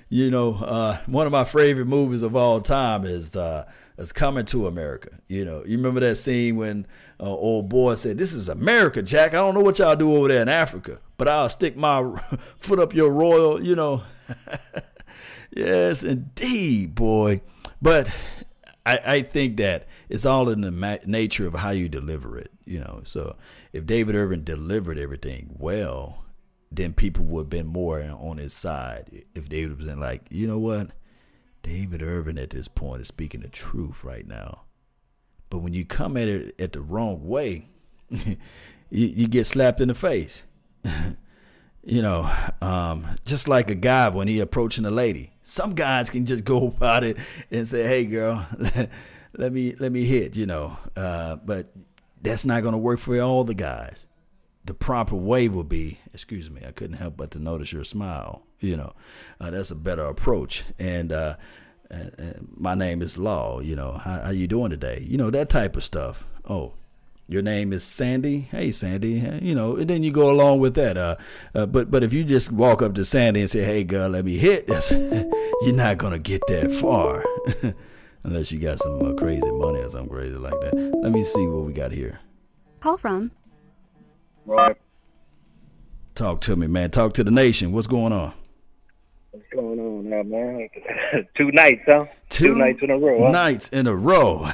S1: you know, uh, one of my favorite movies of all time is uh, is Coming to America. You know, you remember that scene when uh, old boy said, "This is America, Jack. I don't know what y'all do over there in Africa, but I'll stick my foot up your royal." You know, yes, indeed, boy. But I, I think that it's all in the ma- nature of how you deliver it, you know. So if David Irving delivered everything well, then people would have been more on his side. If David was in like, you know what, David Irving at this point is speaking the truth right now. But when you come at it at the wrong way, you, you get slapped in the face. you know, um, just like a guy when he approaching a lady. Some guys can just go about it and say, "Hey, girl, let me let me hit," you know. Uh, but that's not going to work for all the guys. The proper way will be, excuse me, I couldn't help but to notice your smile. You know, uh, that's a better approach. And, uh, my name is Law. You know, how, how you doing today? You know that type of stuff. Oh, your name is Sandy. Hey, Sandy. You know, and then you go along with that. Uh, uh, but but if you just walk up to Sandy and say, "Hey, girl, let me hit," this," you're not gonna get that far, unless you got some uh, crazy money or something crazy like that. Let me see what we got here.
S8: Call from.
S9: Right.
S1: Talk to me, man. Talk to the nation. What's going on?
S9: What's going on now, man? Two nights, huh?
S1: Two,
S9: Two nights in a row. Huh?
S1: Nights in a row.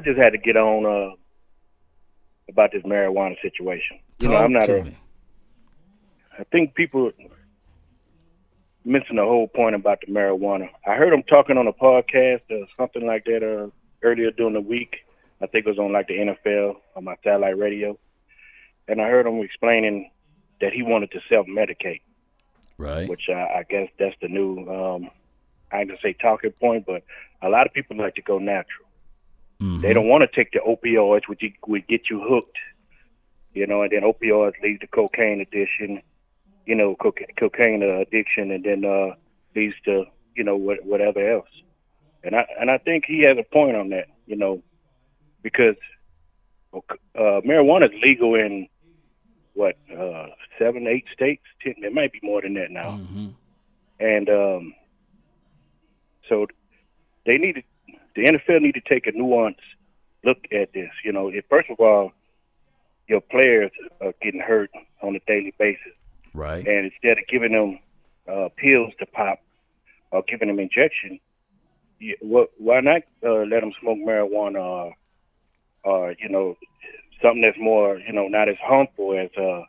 S9: I, just had to get on uh, about this marijuana situation. You know, I'm not
S1: to
S9: a.
S1: me.
S9: I think people missing the whole point about the marijuana. I heard him talking on a podcast or something like that uh, earlier during the week. I think it was on like the NFL on my satellite radio, and I heard him explaining that he wanted to self-medicate,
S1: Right.
S9: which I, I guess that's the new. Um, I ain't gonna say talking point, but a lot of people like to go natural.
S1: Mhm.
S9: They don't want to take the opioids, which you- would get you hooked. You know, and then opioids lead to cocaine addiction. You know, coca- cocaine uh, addiction, and then uh, leads to you know what, whatever else. And I and I think he has a point on that. You know, because uh, marijuana is legal in what uh, seven, eight states. Ten, it might be more than that now.
S1: Mhm.
S9: And um, so they need to, the NFL need to take a nuanced look at this. You know, if, first of all, your players are getting hurt on a daily basis,
S1: Right.
S9: and instead of giving them uh, pills to pop or giving them injection, you, what, why not uh, let them smoke marijuana or, or you know something that's more you know not as harmful as uh,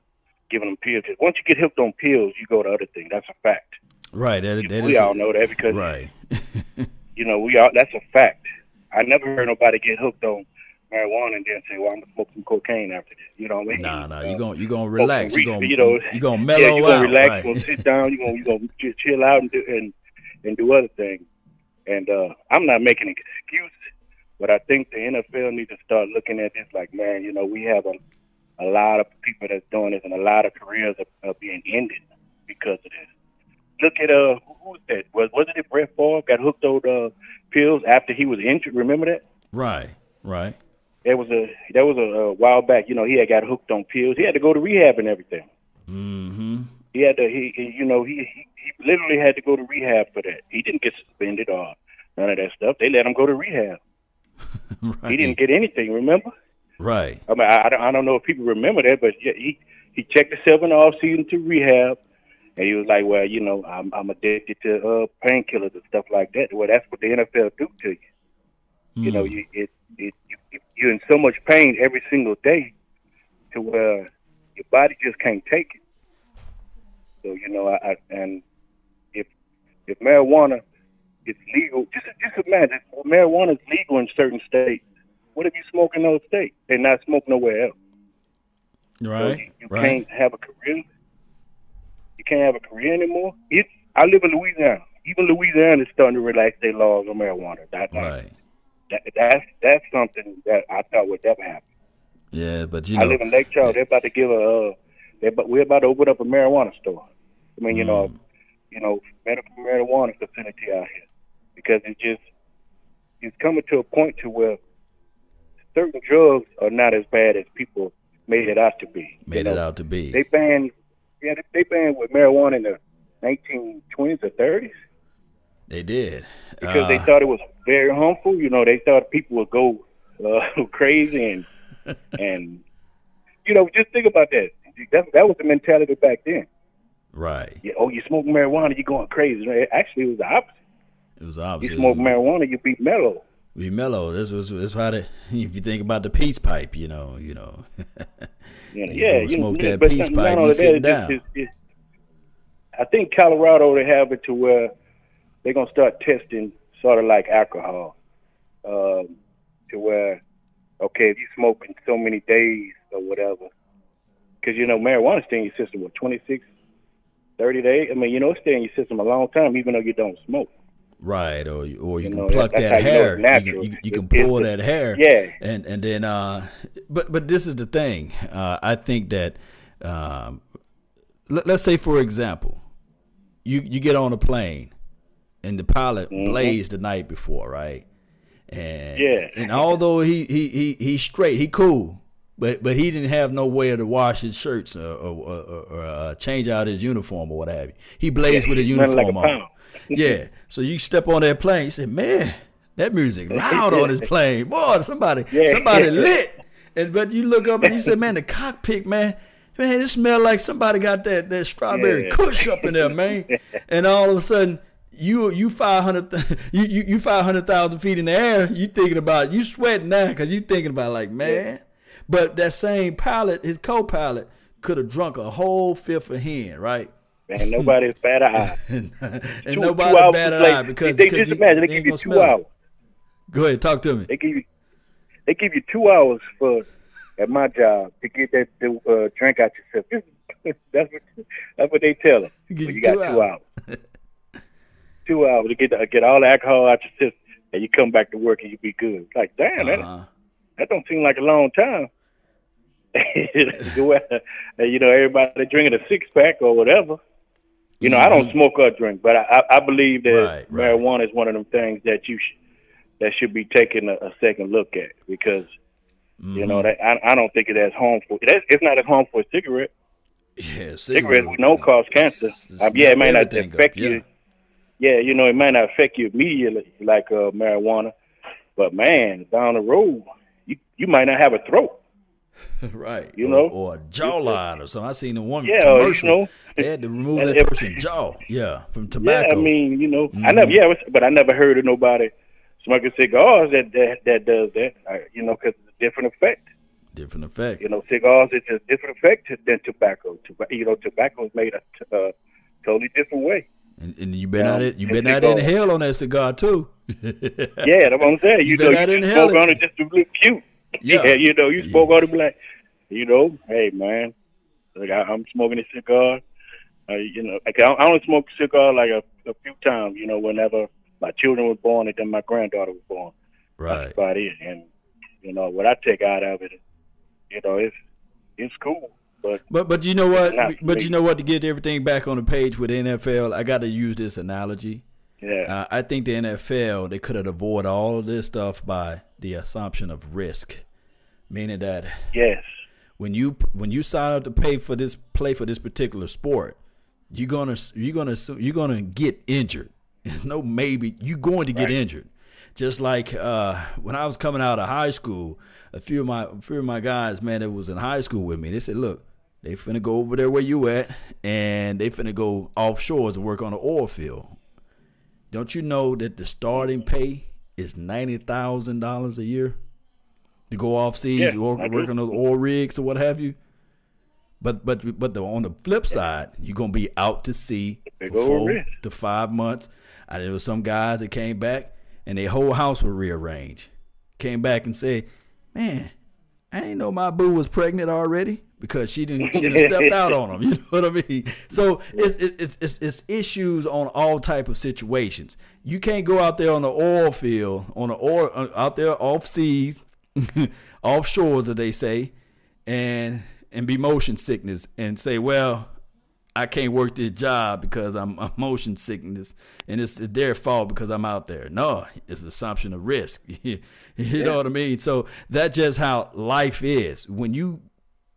S9: giving them pills? Cause once you get hooked on pills, you go to other things. That's a fact.
S1: Right. That, that
S9: we all know that because
S1: Right.
S9: you know we all that's a fact. I never heard nobody get hooked on marijuana and then say, "Well, I'm gonna smoke some cocaine after this." You know what I mean?
S1: Nah, nah.
S9: Uh,
S1: You gonna you gonna relax. You gonna
S9: you know,
S1: you gonna mellow
S9: yeah, you gonna
S1: out.
S9: relax.
S1: right.
S9: You gonna sit down. You gonna you gonna ch- chill out and do and and do other things. And uh, I'm not making an excuse But I think the NFL needs to start looking at this like, man, you know, we have a a lot of people that's doing this, and a lot of careers are, are being ended because of this. Look at uh, who was that? Was wasn't it Brett Favre got hooked on uh, pills after he was injured? Remember that?
S1: Right, right.
S9: That was a that was a, a while back. You know, he had got hooked on pills. He had to go to rehab and everything.
S1: Mm-hmm.
S9: He had to. He, he you know, he, he he literally had to go to rehab for that. He didn't get suspended or none of that stuff. They let him go to rehab.
S1: right.
S9: He didn't get anything. Remember?
S1: Right.
S9: I mean, I, I don't, I don't know if people remember that, but yeah, he he checked himself in the off season to rehab, and he was like, "Well, you know, I'm I'm addicted to uh, painkillers and stuff like that." Well, that's what the NFL do to you. You know, you it, it you, you're in so much pain every single day, to where your body just can't take it. So you know, I, I and if if marijuana is legal, just just imagine if marijuana is legal in certain states. What if you smoke in those states and not smoke nowhere else? So
S1: Right.
S9: you, you
S1: right.
S9: can't have a career. You can't have a career anymore. It, I live in Louisiana. Even Louisiana is starting to relax their laws on marijuana. That,
S1: Right.
S9: that, that's that's something that I thought would never happen.
S1: Yeah, but you know, I
S9: live in Lake Charles. They're about to give a. Uh, they're about, we're about to open up a marijuana store. I mean, you know,
S1: Mm.
S9: you know, medical marijuana facility out here because it just it's coming to a point to where certain drugs are not as bad as people made it out to be. you
S1: made
S9: know?
S1: it out to be.
S9: They banned, yeah, they, they banned with marijuana in the 1920s or 30s
S1: They did.
S9: because they
S1: Uh,
S9: thought it was very harmful. You know, they thought people would go uh, crazy and and you know, just think about that. That that was the mentality back then.
S1: right.
S9: Yeah, oh, you smoke marijuana, you're going crazy. Actually, it was the opposite.
S1: It was obvious.
S9: You smoke marijuana, you be mellow.
S1: Be mellow. This was this how the if you think about the peace pipe, you know, you know.
S9: Know,
S1: You
S9: yeah,
S1: don't
S9: you know,
S1: smoke
S9: yeah,
S1: that peace pipe, you
S9: only
S1: sitting
S9: that, it's-
S1: down.
S9: it's- it's- I think Colorado they have it to where they're gonna start testing sort of like alcohol, um, to where okay, if you smoke in so many days or whatever, because you know marijuana stay in your system what 26, 30 days. I mean, you know, it stay in your system a long time, even though you don't smoke.
S1: Right, or you- or you,
S9: You
S1: can
S9: know,
S1: pluck that
S9: how you know
S1: hair. You can, you, you can
S9: it's
S1: pull that hair.
S9: Yeah.
S1: and and then uh, but but this is the thing. Uh, I think that um, let, let's say for example, you you get on a plane, and the pilot blazed the night before, right? And
S9: Yeah.
S1: and although he he he he's straight, he cool. But, but he didn't have no way to wash his shirts or, or, or, or uh, change out his uniform or what have you. He blazed
S9: Yeah,
S1: with his
S9: like
S1: uniform
S9: a
S1: on. Yeah. So you step on that plane, you say, man, that music loud on this plane. Boy, somebody,
S9: Yeah.
S1: somebody lit. And but you look up and you say, man, the cockpit, man, man, it smell like somebody got that that strawberry
S9: Yeah.
S1: kush up in there, man. and all of a sudden. You you five hundred you you, you five hundred thousand feet in the air. You thinking about you sweating now because you thinking about like man, but that same pilot, his co-pilot, could have drunk a whole fifth of hen, right?
S9: Man, nobody's bad eye.
S1: and
S9: Two-
S1: nobody
S9: two hours
S1: bad at
S9: play.
S1: eye because
S9: they
S1: because
S9: just
S1: he-
S9: imagine they
S1: he
S9: give you two
S1: it.
S9: hours.
S1: Go ahead, talk to me.
S9: They give you they give you two hours for at my job to get that the, uh, drink out yourself. that's what that's what they tell them.
S1: You
S9: you got
S1: two
S9: hours. two hours to get the, get all the alcohol out your system, and you come back to work and you be good. Like damn, that
S1: Uh-huh.
S9: that don't seem like a long time. You know, everybody drinking a six pack or whatever. You know, I don't smoke or drink, but I, I believe that
S1: Mm-hmm. Right, right.
S9: marijuana is one of them things that you sh- that should be taken a, a second look at because you know
S1: Mm-hmm.
S9: that I, I don't think it as harmful. It's not as harmful as cigarette.
S1: Yeah,
S9: Cigarettes we know cause cancer. Um, yeah, it may not
S1: Everything up,
S9: affect
S1: yeah.
S9: you. Yeah, you know, it might not affect you immediately like uh, marijuana, but man, down the road, you you might not have a throat.
S1: right.
S9: You
S1: or,
S9: know?
S1: or a jawline or something. I seen the one
S9: Yeah, or, you
S1: commercial.
S9: know.
S1: they had to remove that
S9: if-
S1: person's jaw. Yeah, from tobacco.
S9: Yeah, I mean, you know,
S1: Mm-hmm.
S9: I never, yeah, but I never heard of nobody smoking cigars that that, that does that. Uh, you know, because it's a different effect.
S1: different effect.
S9: You know, cigars it's a different effect than tobacco. Toba- you know, tobacco is made a t- uh, totally different way.
S1: And, and you been
S9: Yeah,
S1: out it. You been out
S9: cigar.
S1: inhale on that cigar too.
S9: Yeah, that's what I'm saying. You,
S1: You
S9: know, you just smoke on it just to look cute.
S1: Yeah.
S9: Yeah, you know, you smoke on it be like, you know, hey man, like I, I'm smoking a cigar. Uh, you know, like I, I only smoke cigar like a, a few times. You know, whenever my children were born and then my granddaughter was born.
S1: Right.
S9: That's about it. And you know what I take out of it, you know, it's it's cool. But
S1: but but you know what? But
S9: me.
S1: you know what? To get everything back on the page with the NFL, I got to use this analogy.
S9: Yeah,
S1: Uh, I think the NFL they could have avoided all of this stuff by the assumption of risk, meaning that
S9: yes,
S1: when you when you sign up to pay for this play for this particular sport, you're gonna you're gonna you're gonna get injured. There's no maybe you're going to get injured. Just like uh, when I was coming out of high school, a few of my a few of my guys, man, that was in high school with me, they said, "Look, they finna go over there where you at, and they finna go offshores and work on the oil field. Don't you know that the starting pay is ninety thousand dollars a year to go off seas,
S9: Yeah,
S1: to work, work on those oil rigs or what have you? But but but the, on the flip side, you're gonna be out to sea
S9: Big
S1: for four to five months. And there was some guys that came back and their whole house was rearranged. Came back and said, "Man, I ain't know my boo was pregnant already because she didn't she didn't stepped out on him. You know what I mean? So it's it's it's, it's issues on all type of situations. You can't go out there on the oil field on the oil uh, out there off seas, offshores, as they say, and and be motion sickness and say, well. I can't work this job because I'm, I'm motion sickness, and it's their fault because I'm out there. No, it's assumption of risk. you know what I mean? So that's just how life is. When you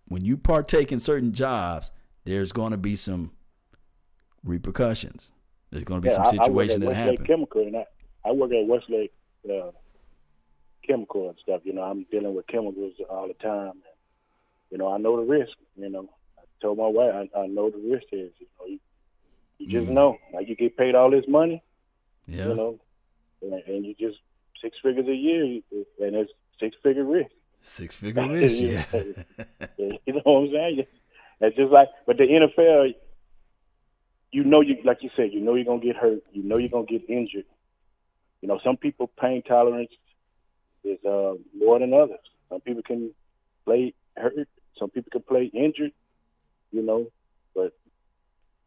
S1: when you partake in certain jobs, there's going to be some repercussions. There's going to be
S9: yeah.
S1: some
S9: I, I
S1: that
S9: Westlake
S1: happen.
S9: Chemical, and I, I work at Westlake uh, Chemical and stuff. You know, I'm dealing with chemicals all the time. And, you know, I know the risk. You know, I told my wife I, I know the risk is. You know, you, you just know. Like you get paid all this money.
S1: Mm. Yeah,
S9: You know, and, and you just six figures a year, and it's six figure risk.
S1: Six figure risk. Yeah,
S9: you know what I'm saying? It's just like, but the NFL, you know, you like you said, you know you're gonna get hurt. You know you're gonna get injured. You know, some people pain tolerance is uh, more than others. Some people can play hurt. Some people can play injured. You know, but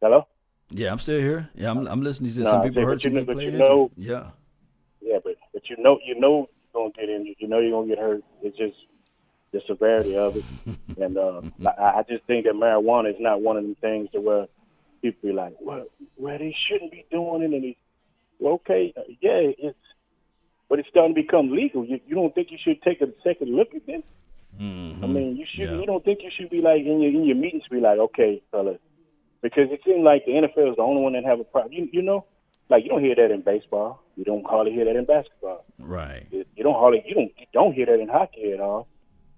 S9: hello.
S1: yeah. I'm still here. Yeah, I'm, I'm listening to you.
S9: Nah,
S1: Some people
S9: say,
S1: hurt,
S9: but you know-
S1: people
S9: but
S1: play
S9: you
S1: injured.
S9: know-
S1: Yeah,
S9: Yeah, but but you know you know you're gonna get injured. You know you're gonna get hurt. It's just the severity of it, and uh, I, I just think that marijuana is not one of them things to where people be like, well, well they shouldn't be doing it, and they, well, okay, uh, yeah, it's, but it's starting to become legal. You you don't think you should take a second look at this? I mean, you should.
S1: Yeah.
S9: You don't think you should be like in your in your meetings, be like, okay, fellas, because it seems like the NFL is the only one that have a problem. You, you know, like you don't hear that in baseball. You don't hardly hear that in basketball.
S1: right.
S9: You you don't hardly you don't you don't hear that in hockey at all.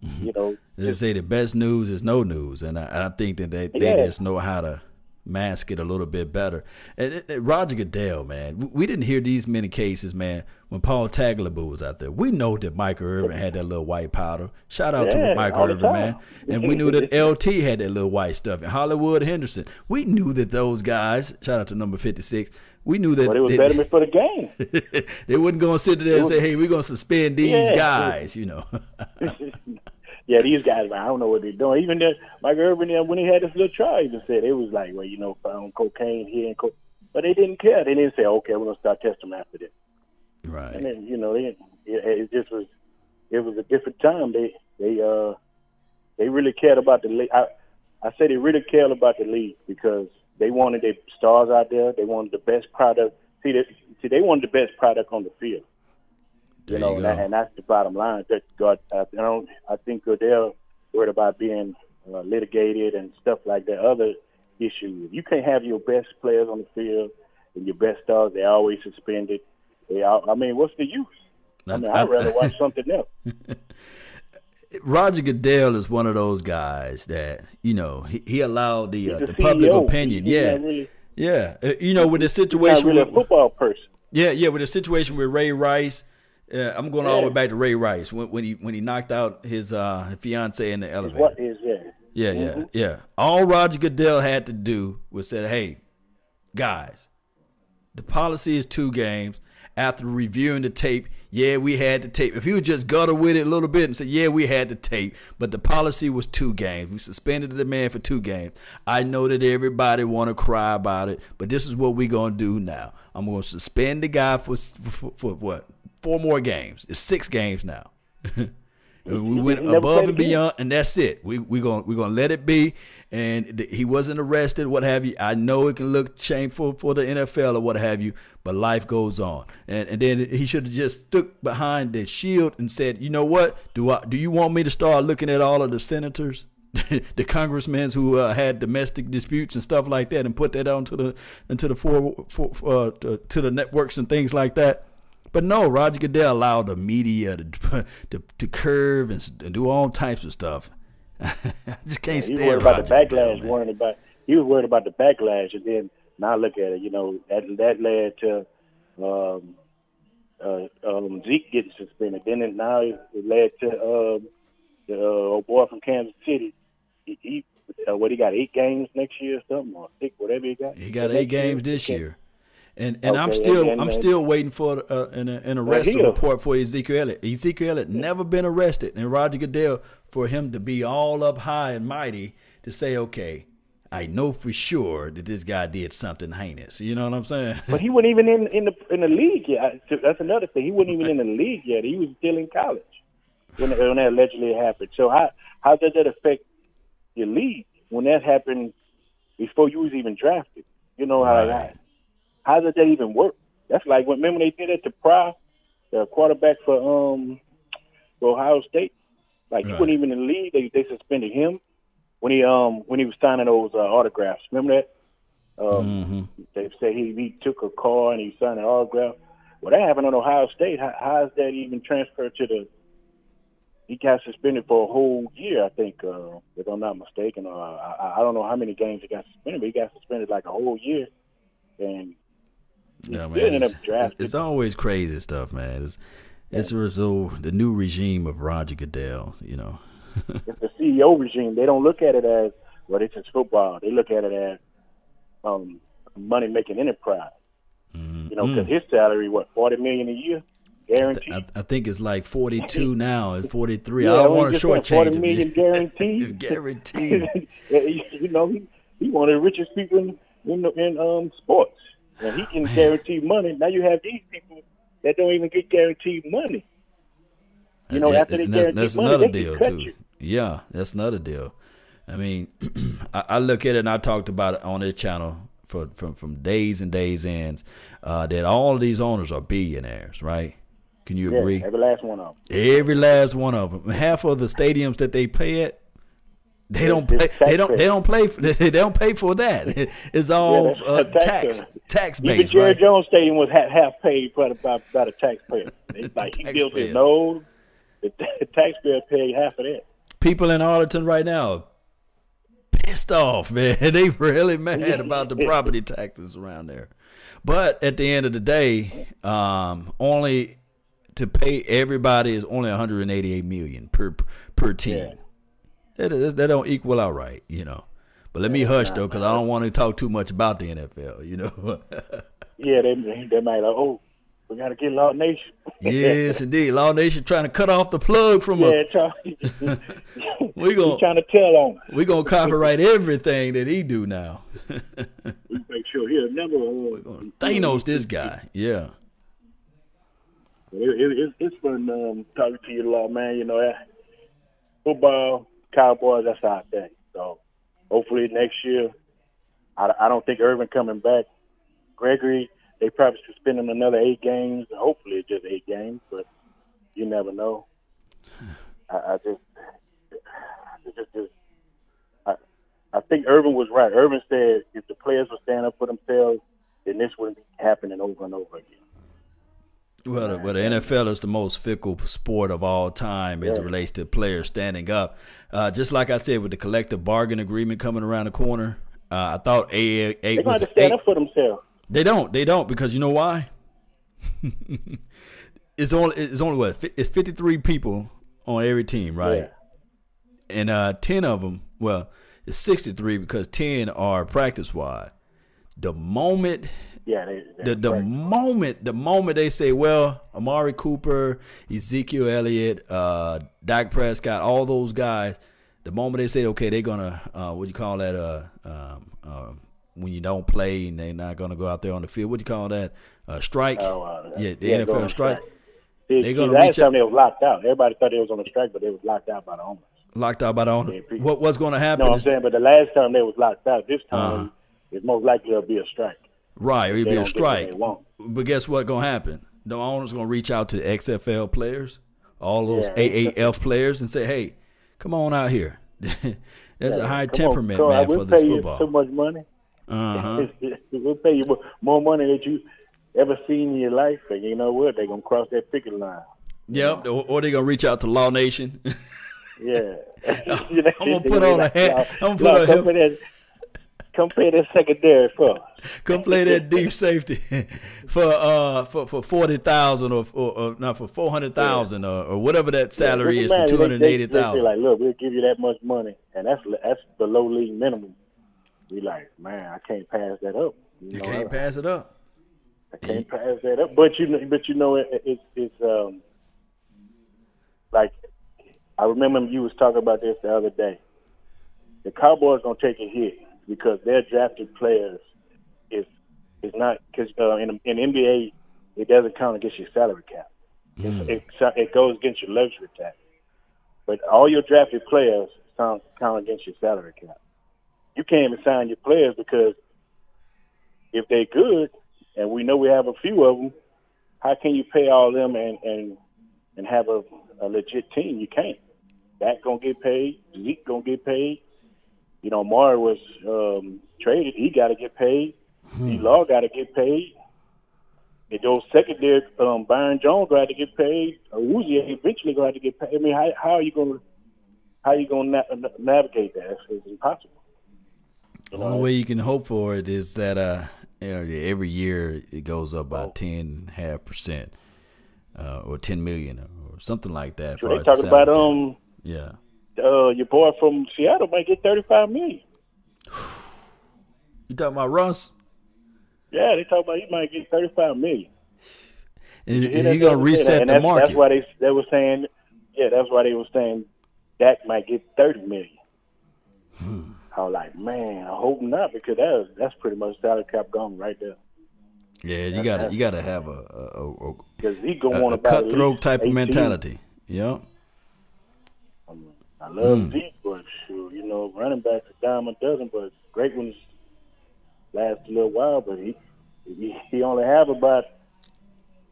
S9: You know,
S1: They say the best news is no news, and I, I think that they, they
S9: Yeah.
S1: just know how to mask it a little bit better. And it, it- Roger Goodell, man, we- we didn't hear these many cases, man. When Paul Tagliabue was out there, we know that Michael Irvin had that little white powder. Shout out
S9: Yeah,
S1: to Michael Irvin, man. And we knew that LT had that little white stuff. And Hollywood Henderson, we knew that those guys. Shout out to number fifty six. We knew that
S9: but it was
S1: they,
S9: betterment for the game.
S1: they wasn't going to sit there and say, "Hey, we're going to suspend these
S9: Yeah.
S1: guys," you know.
S9: yeah, these guys, I don't know what they're doing. Even the Mike Irvin, uh, when he had this little trial, even said it was like, well, you know, found cocaine here and co- but they didn't care. They didn't say, okay, we're gonna start testing after this.
S1: right.
S9: And then you know, they, it, it just was it was a different time. They they uh they really cared about the league. I I say they really cared about the league because they wanted their stars out there. They wanted the best product. See, they, see, they wanted the best product on the field.
S1: There
S9: you know,
S1: you
S9: and, that, and that's the bottom line. That God, I, I don't. I think Goodell worried about being uh, litigated and stuff like that. Other issues. You can't have your best players on the field and your best stars. They always suspended. They, all, I mean, what's the use? I mean, I'd rather watch something else.
S1: Roger Goodell is one of those guys that you know he, he allowed the uh, the public opinion.
S9: He's
S1: yeah,
S9: really-
S1: yeah. Uh, you know, with the situation,
S9: really a football person.
S1: yeah, yeah, with the situation with Ray Rice. Uh, I'm going all the way back to Ray Rice when, when he when he knocked out his uh, fiance in the elevator.
S9: What is?
S1: Yeah, yeah,
S9: Mm-hmm.
S1: yeah. All Roger Goodell had to do was say, "Hey, guys, the policy is two games." After reviewing the tape, yeah, we had the tape. If he would just gutter with it a little bit and say, "Yeah, we had the tape," but the policy was two games. We suspended the man for two games. I know that everybody want to cry about it, but this is what we're gonna do now. I'm gonna suspend the guy for for, for what four more games. It's six games now. we went above and beyond, and that's it. We we gonna we gonna let it be. And th- he wasn't arrested, what have you. I know it can look shameful for the NFL or what have you, but life goes on. And and then he should have just stuck behind the shield and said, you know what? Do I do you want me to start looking at all of the senators? the congressmen who uh, had domestic disputes and stuff like that, and put that onto the into the four, four uh, to, to the networks and things like that. But no, Roger Goodell allowed the media to to, to curve and, and do all types of stuff. I just can't
S9: yeah,
S1: stand
S9: worried
S1: Roger
S9: about the backlash.
S1: Goodell,
S9: worried about he was worried about the backlash, and then now look at it. You know that that led to um, uh, um, Zeke getting suspended. Then it, now it led to um, the uh, old boy from Kansas City. He, he uh, what he got eight games next year, or something or six, whatever he got.
S1: He got eight games
S9: year.
S1: this year. And and I'm still
S9: and- and-
S1: I'm still waiting for uh, an an arrest report for Ezekiel Elliott. Ezekiel Elliott never been arrested, and Roger Goodell for him to be all up high and mighty to say, okay, I know for sure that this guy did something heinous. You know what I'm saying?
S9: But he wasn't even in in the in the league yet. That's another thing. He wasn't even in the league yet. He was still in college when when that allegedly happened. So how how does that affect your league when that happened before you was even drafted? You know how
S1: Right.
S9: How does that even work? That's like when remember they did it to Pryor, the quarterback for um for Ohio State. Like he
S1: Right.
S9: wasn't even in the league. They they suspended him when he um when he was signing those uh, autographs. Remember that? Um,
S1: hmm
S9: they said he, he took a car and he signed an autograph. Well, that happened on Ohio State. How, how is that even transferred to the? He got suspended for a whole year, I think, uh, if I'm not mistaken. Uh, I, I don't know how many games he got suspended, but he got suspended like a whole year. And
S1: Yeah, man.
S9: ended up drafted.
S1: it's always crazy stuff, man. It's it's a result the new regime of Roger Goodell. You know.
S9: it's the CEO regime. They don't look at it as well. It's is football. They look at it as um, money making enterprise. You know, because his salary what forty million a year, guaranteed.
S1: I, I think it's like 42 now. It's 43.
S9: Yeah,
S1: I don't want to
S9: just
S1: shortchange
S9: 40
S1: him.
S9: million guaranteed.
S1: guaranteed.
S9: you know, he, he one of the richest people in in, in um sports, and he can guarantee money. Now you have these people that don't even get guaranteed money. You know,
S1: Yeah,
S9: after they
S1: and
S9: guarantee
S1: that's
S9: money,
S1: another
S9: they
S1: deal
S9: can cut
S1: too.
S9: you.
S1: Yeah, that's another deal. I mean, I, I look at it and I talked about it on this channel for from from days and days ends uh, that all of these owners are billionaires, right? Can you
S9: Yeah,
S1: agree?
S9: every last one of them.
S1: Every last one of them. Half of the stadiums that they pay at, they don't pay. They don't. They don't play. For, they don't pay for that. It's all
S9: that's
S1: uh, tax
S9: taxpayer.
S1: tax
S9: Even Jerry
S1: right?
S9: Jones Stadium was half, half paid by, by, by the taxpayer. It's like he built
S1: it.
S9: his nose. The, the taxpayer paid half of that.
S1: people in Arlington right now pissed off, man. They really mad about the property taxes around there. But at the end of the day, um, only to pay everybody is only 188 million per per team.
S9: Yeah.
S1: That, is- that don't equal out right, you know. But let me hush though, because I don't want to talk too much about the NFL, you know.
S9: Yeah, they they might like, oh, we got to get Law Nation.
S1: yes, indeed. Law Nation trying to cut off the plug from
S9: Yeah,
S1: us.
S9: Charlie.
S1: We
S9: He's
S1: gon'
S9: trying to tell on.
S1: we gonna copyright everything that he do now.
S9: We make sure he never. Uh,
S1: Thanos, this guy. Yeah.
S9: It, it, it, it's fun um, talking to you, law man. You know football, Cowboys. That's our thing. So hopefully next year, I, I don't think Irving coming back. Gregory, they probably suspending another eight games. Hopefully it's just eight games, but you never know. I, I just, it's just, just I, I think Irving was right. Irving said if the players would stand up for themselves, then this wouldn't be happening over and over again.
S1: Well, the, well, the NFL is the most fickle sport of all time as it relates to players standing up. Uh, just like I said, with the collective bargain agreement coming around the corner, uh, I thought A
S9: They
S1: eight
S9: gonna
S1: was
S9: to stand
S1: eight.
S9: up for themselves.
S1: They don't. They don't because you know why? it's only it's only what it's fifty three people on every team, right?
S9: Yeah.
S1: And uh, ten of them, well, it's sixty three because ten are practice wide. The moment
S9: Yeah, they,
S1: the the
S9: right.
S1: moment the moment they say, well, Amari Cooper, Ezekiel Elliott, uh, Dak Prescott, all those guys, the moment they say, okay, they're gonna uh, what do you call that? Uh, um, uh, when you don't play and they're not gonna go out there on the field, what do you call that? Uh, strike.
S9: Oh, uh,
S1: yeah, the
S9: yeah,
S1: NFL strike.
S9: strike. See, they're
S1: gonna
S9: last
S1: reach
S9: time they was locked out. Everybody thought they was on a strike, but they was locked out by the owners.
S1: Locked out by the owner.
S9: Yeah,
S1: What what's going to happen?
S9: No, I'm saying, but the last time they was locked out, this time
S1: Uh-huh.
S9: it's most likely it'll be a strike.
S1: Right, it'll be a strike. But guess what going to happen? The owner's going to reach out to the XFL players, all those
S9: Yeah.
S1: AAF players, and say, "Hey, come on out here." There's a high temperament,
S9: on,
S1: man,
S9: we'll
S1: for this
S9: pay
S1: football.
S9: so much money.
S1: Uh-huh.
S9: we'll pay you more- money than you ever seen in your life, and you know what? They're gonna cross that picket line.
S1: Yep. Or, or they're gonna reach out to Law Nation.
S9: Yeah.
S1: I'm gonna put on a hat. I'm gonna put on a
S9: that. Come play that secondary for.
S1: come play that deep safety for uh for for forty thousand or, or or not for four hundred thousand or, or whatever that salary
S9: Yeah,
S1: is for two hundred eighty thousand.
S9: like, look, we'll give you that much money, and that's that's below league minimum. We like, man, I can't pass that up. You,
S1: You
S9: know,
S1: can't
S9: I,
S1: pass it up.
S9: I can't pass that up. But you know, but you know, it, it, it's um like I remember you was talking about this the other day. The Cowboys gonna take a hit because their drafted players is is not because uh, in in NBA it doesn't count against your salary cap. It's- It, it goes against your luxury tax. But all your drafted players count count against your salary cap. You can't even sign your players because if they're good, and we know we have a few of them, how can you pay all them and and and have a, a legit team? You can't. That gonna get paid. Zeke gonna get paid. You know, Amari was um, traded. He got to get paid. D. Law got to get paid. And those secondary, um, Byron Jones got to get paid. Uzi eventually going to get paid. I mean, how, how are you going to how are you going to na- navigate that? It's, it's impossible.
S1: The only way you can hope for it is that uh, every year it goes up by ten half percent, uh, or ten million, or something like that.
S9: So they talking about um
S1: yeah.
S9: Uh, your boy from Seattle might get thirty five million.
S1: You talking about Russ?
S9: Yeah, they talk about he might get thirty five million.
S1: And
S9: You
S1: he's gonna
S9: the other day?
S1: reset
S9: and
S1: the
S9: that's,
S1: market.
S9: That's why they they were saying, yeah, that's why they were saying Dak might get thirty million.
S1: Hmm.
S9: I was like, man, I hope not because that that's pretty much salary cap gone right there.
S1: yeah, you gotta you gotta have a a, a,
S9: Because he gonna
S1: a,
S9: want
S1: a
S9: to
S1: cutthroat type of
S9: 18.
S1: mentality. Yep.
S9: I love
S1: Mm.
S9: Zeke, but shoot, you know, running backs a dime a dozen, but great ones last a little while. But he he, he only have about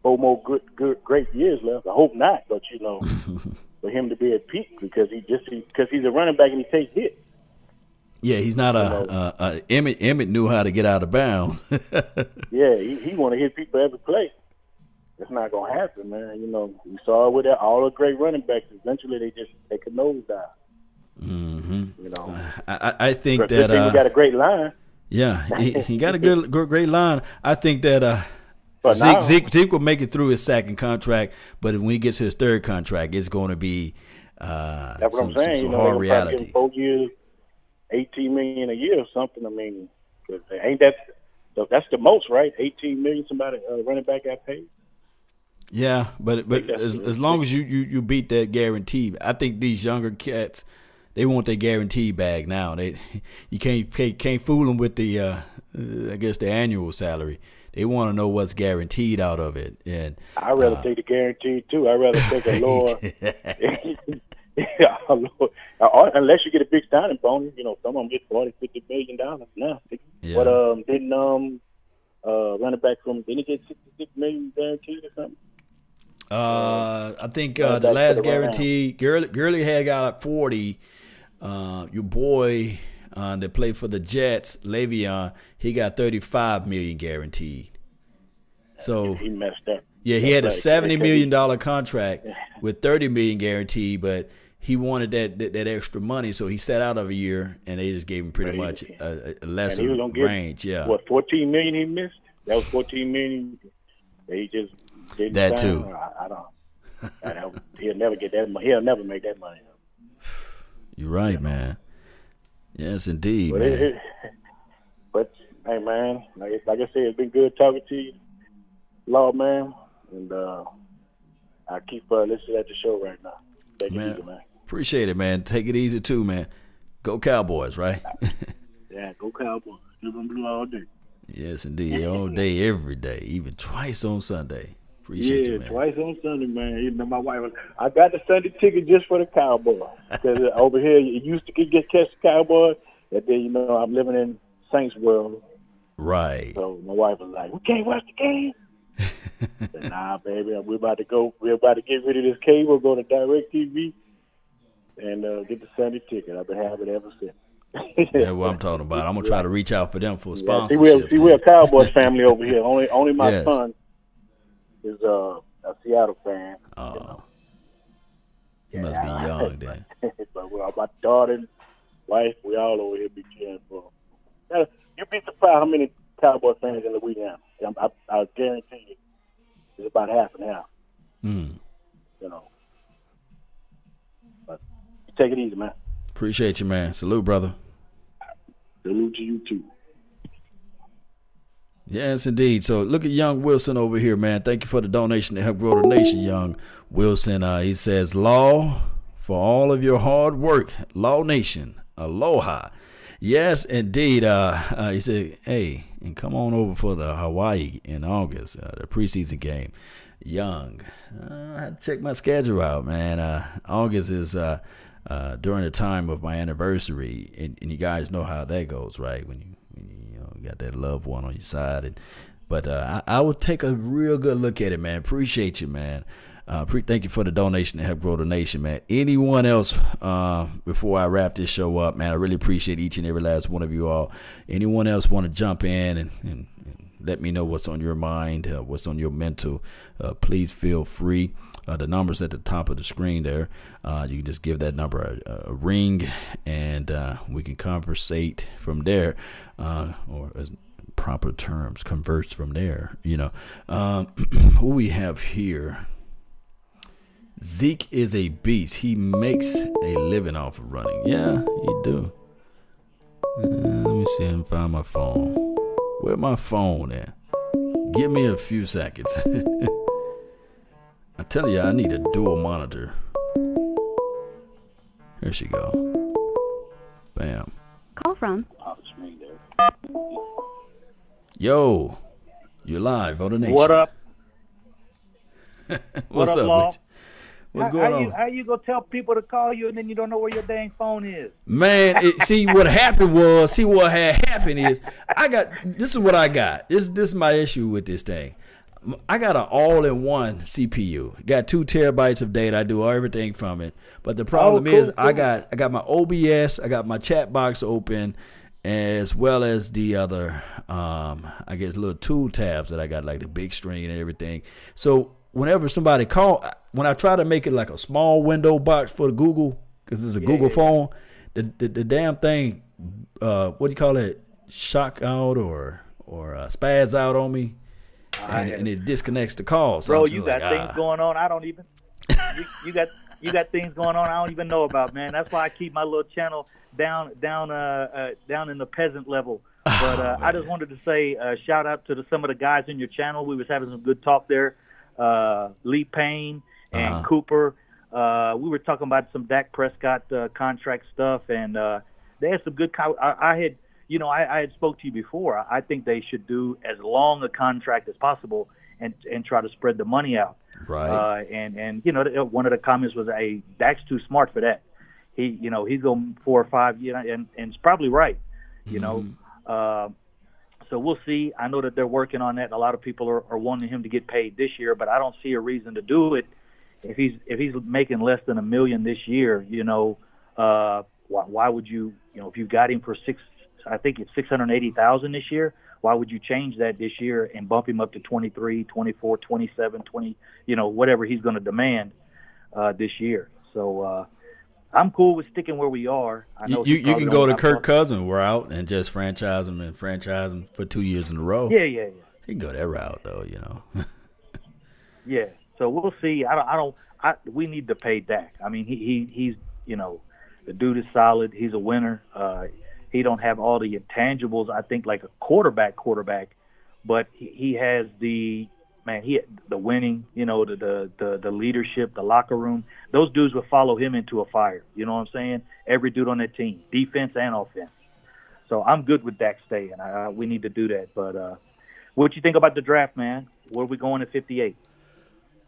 S9: four more good, good great years left. I hope not, but you know, for him to be at peak because he just because he's a running back and he takes hits.
S1: Yeah, he's not a, a, a Emmitt. Emmitt knew how to get out of bounds.
S9: Yeah, he, he want to hit people every play. It's not gonna happen, man. You know, we saw it with all the great running backs. Eventually, they just take a nosedive.
S1: hmm
S9: You know,
S1: I, I I think
S9: but
S1: that uh,
S9: got a great line.
S1: yeah, he, he got a good good- great line. I think that uh, Zeke,
S9: now-
S1: Zeke Zeke will make it through his second contract, but when he gets to his third contract, it's going to be uh,
S9: That's what
S1: some,
S9: I'm saying.
S1: some,
S9: you
S1: some
S9: know,
S1: hard
S9: they're gonna probably give
S1: realities.
S9: him four years, eighteen million a year or something. I mean, ain't that that's the most, right? Eighteen million. Somebody uh, running back got paid.
S1: Yeah, but but as, as long as you, you, you beat that guarantee, I think these younger cats they want their guarantee bag now. They you can't can't, can't fool them with the uh, uh, I guess the annual salary. They want to know what's guaranteed out of it, and
S9: I'd rather
S1: uh,
S9: take the guarantee too. I'd rather take a lower. yeah, a lower unless you get a big signing bonus, you know, some of them get forty, fifty million dollars now.
S1: Yeah.
S9: But um, didn't um, uh, running back from didn't he get sixty six million guaranteed or something?
S1: Uh, I think uh, the last
S9: for the right
S1: guarantee, Gurley, Gurley had got forty. Uh, your boy uh, that played for the Jets, Le'Veon, he got thirty five million guaranteed. So
S9: He messed up.
S1: yeah, he had a seventy million dollar contract with thirty million guaranteed, but he wanted that, that that extra money, so he sat out of a year, and they just gave him pretty much a, a- lesser
S9: he was get
S1: range. Yeah,
S9: what fourteen million he missed. That was fourteen million. They just didn't
S1: That too.
S9: I, I don't. I don't. He'll never get that. He'll never make that money.
S1: you're right, man. Yes, indeed,
S9: But
S1: man.
S9: it, it, but hey, man, like, like I said, it's been good talking to you, Law man, and uh, I keep uh, listening at the show right now. Take it
S1: Man.
S9: easy, man.
S1: Appreciate it, man. Take it easy too, man. Go Cowboys, right?
S9: Yeah, go Cowboys. Blue all day.
S1: yes, indeed. All day, every day, even twice on Sunday. Appreciate
S8: yeah,
S1: you, man.
S8: twice on Sunday, man. You know, my wife. I got the Sunday ticket just for the Cowboys because over here you used to get, get catch the Cowboys, and then you know I'm living in Saints World,
S1: Right.
S8: so my wife was like, "We can't watch the game." Said, nah, baby, we're about to go. We're about to get rid of this cable, go to Direct TV, and uh, get the Sunday ticket. I've been having it ever since.
S1: Yeah, what I'm talking about. I'm gonna try to reach out for them for a
S8: Yeah, see,
S1: sponsorship.
S8: we're, see, we're a Cowboys family over here. Only, only my
S1: Yes.
S8: son is uh, a Seattle fan.
S1: Oh, he must be young then.
S8: but well, my daughter and wife, we all over here be cheering for. Now, You'd be surprised how many Cowboy fans in Louisiana. I, I, I guarantee you, it's about half and half.
S1: Mm.
S8: You know, but take it easy, man.
S1: Appreciate you, man. Salute, brother.
S8: Salute to you too.
S1: Yes, indeed. So look at young Wilson over here, man. Thank you for the donation to help grow the nation, young Wilson. Uh, he says, Law for all of your hard work. Law Nation. Aloha. Yes, indeed. Uh, uh, he said, hey, and come on over for the Hawaii in August, uh, the preseason game. Young. Uh, I had to check my schedule out, man. Uh, August is uh, during the time of my anniversary, and, and you guys know how that goes, right? When you when you, you know you got that loved one on your side, and but uh, I, I take a real good look at it, man. Appreciate you, man. Uh, pre- thank you for the donation to help grow the nation, man. Anyone else uh, before I wrap this show up, man? I really appreciate each and every last one of you all. Anyone else want to jump in and, and, and let me know what's on your mind, uh, what's on your mental? Uh, please feel free. Uh, the number's at the top of the screen there. Uh, you can just give that number a, a ring, and uh, we can conversate from there, uh, or proper terms, converse from there. You know, um, who we have here. Zeke is a beast. He makes a living off of running. Yeah, he do. Uh, let me see and find my phone. Where my phone at? Give me a few seconds. I tell you, I need a dual monitor. Here she go. Bam.
S10: Call from oh,
S1: Yo, you're live on the nation.
S11: What up?
S1: What's
S11: up,
S1: up?
S11: Law?
S1: Rich? What's
S11: how,
S1: going
S11: how
S1: on?
S11: You, how you gonna tell people to call you and then you don't know where your dang phone is?
S1: Man, it, see what happened was, see what had happened is, I got this is what I got. This this is my issue with this thing. I got an all-in-one CPU. Got two terabytes of data. I do everything from it. But the problem
S11: Oh, cool,
S1: is, I got I got my OBS. I got my chat box open, as well as the other, um, I guess little tool tabs that I got, like the big screen and everything. So whenever somebody call, when I try to make it like a small window box for the Google, because it's a Google phone, the, the the damn thing, uh, what do you call it, shock out or or uh, spaz out on me, and, and it disconnects the call. So
S11: Bro,
S1: I'm just
S11: you
S1: like,
S11: got things
S1: ah.
S11: going on I don't even. You, you got you got things going on I don't even know about, man. That's why I keep my little channel down down uh, uh down in the peasant level. But uh, I just wanted to say uh, shout out to the, some of the guys in your channel. We was having some good talk there. Uh, Lee Payne and
S1: Uh-huh.
S11: Cooper. Uh, we were talking about some Dak Prescott uh, contract stuff, and uh, they had some good. Co- I, I had, you know, I, I had spoke to you before. I, think they should do as long a contract as possible, and and try to spread the money out.
S1: Right.
S11: Uh, and and you know, one of the comments was, "Hey, Dak's too smart for that. He, you know, he's going four or five, you know, and and it's probably right. You know, uh, so we'll see. I know that they're working on that. A lot of people are, are wanting him to get paid this year, but I don't see a reason to do it if he's if he's making less than a million this year. You know, uh, why, why would you? You know, if you've got him for six, I think it's six hundred eighty thousand this year. Why would you change that this year and bump him up to 23, 24, 27, 20, you know, whatever he's going to demand uh, this year? So uh, I'm cool with sticking where we are. I know
S1: You, you, can go to Kirk Cousins route and just franchise him and franchise him for two years in a row.
S11: Yeah, yeah, yeah.
S1: He can go that route though, you know.
S11: Yeah. So we'll see. I don't. I don't. I, we need to pay Dak. I mean, he, he he's you know, the dude is solid. He's a winner. Uh, he don't have all the intangibles. I think like a quarterback, quarterback, but he, he has the man. He the winning. You know, the, the the the leadership, the locker room. Those dudes would follow him into a fire. You know what I'm saying? Every dude on that team, defense and offense. So I'm good with Dak staying. I, we need to do that. But uh, what you think about the draft, man? Where we going at 58?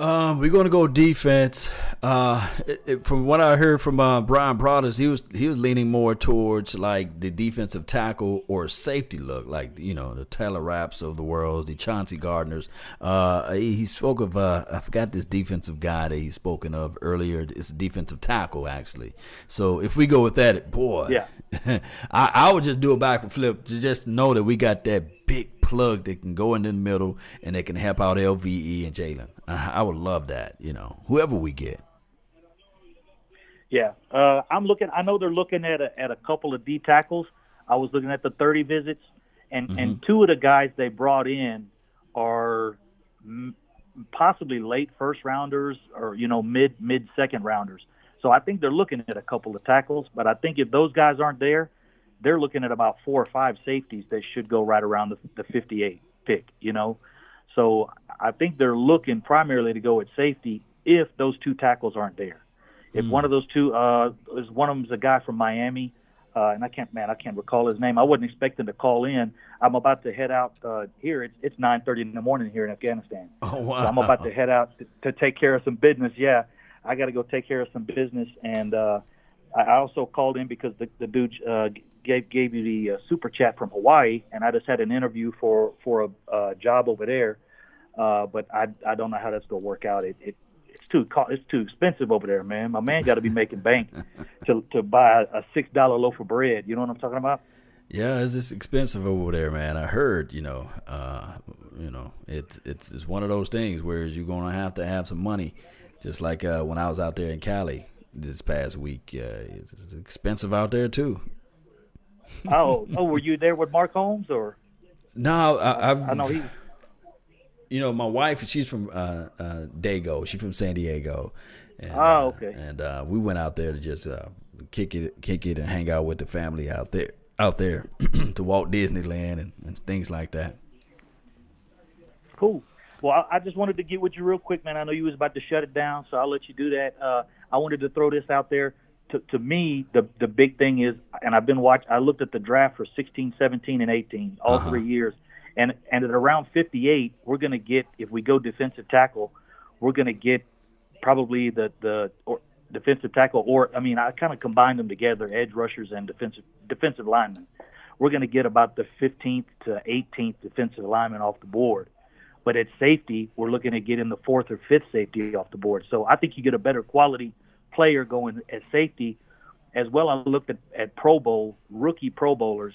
S1: Um, we're going to go defense. Uh, it, it, from what I heard from uh, Bryan Broaddus, he was he was leaning more towards like the defensive tackle or safety look, like you know the Taylor Rapps of the world, the Chauncey Gardners. Uh, he, he spoke of uh, I forgot this defensive guy that he's spoken of earlier. It's a defensive tackle actually. So if we go with that, boy,
S11: yeah,
S1: I, I would just do a back flip to just know that we got that big plug that can go in the middle and they can help out LVE and Jaylon. I would love that, you know, whoever we get.
S11: Yeah, uh, I'm looking. I know they're looking at a, at a couple of D tackles. I was looking at the 30 visits, and mm-hmm. and two of the guys they brought in are m- possibly late first rounders or you know mid mid second rounders. So I think they're looking at a couple of tackles. But I think if those guys aren't there, they're looking at about four or five safeties that should go right around the, the 58 pick. You know, so I think they're looking primarily to go at safety if those two tackles aren't there. If mm. one of those two, uh, is one of them's a guy from Miami, uh, and I can't, man, I can't recall his name. I wasn't expecting to call in. I'm about to head out uh, here. It's it's 9:30 in the morning here in Afghanistan.
S1: Oh wow!
S11: So I'm about to head out to, to take care of some business. Yeah, I got to go take care of some business, and uh, I also called in because the the dude uh, gave gave you the uh, super chat from Hawaii, and I just had an interview for for a uh, job over there. Uh, but I I don't know how that's gonna work out. It, it it's too it's too expensive over there, man. My man got to be making bank to to buy a six dollar loaf of bread. You know what I'm talking about?
S1: Yeah, it's just expensive over there, man. I heard, you know, uh, you know, it's it's it's one of those things where you're gonna have to have some money, just like uh, when I was out there in Cali this past week. Uh, it's, it's expensive out there too.
S11: Oh, oh, were you there with Mark Holmes or?
S1: No, I,
S11: I've, I know he
S1: you know, my wife, she's from uh, uh, Dago. She's from San Diego.
S11: And, oh, okay.
S1: Uh, and uh, we went out there to just uh, kick it, kick it, and hang out with the family out there, out there to Walt Disneyland and, and, things like that.
S11: Cool. Well, I, I, just wanted to get with you real quick, man. I know you was about to shut it down, so I'll let you do that. Uh, I wanted to throw this out there. To, to me, the the big thing is, and I've been watching. I looked at the draft for 16, 17, and 18, all uh-huh. three years and and at around 58, we're going to get if we go defensive tackle, we're going to get probably the the or defensive tackle or I mean I kind of combine them together, edge rushers and defensive defensive linemen. We're going to get about the 15th to 18th defensive lineman off the board. But at safety, we're looking at getting the fourth or fifth safety off the board. So I think you get a better quality player going at safety. As well, I looked at, at Pro Bowl rookie Pro Bowlers.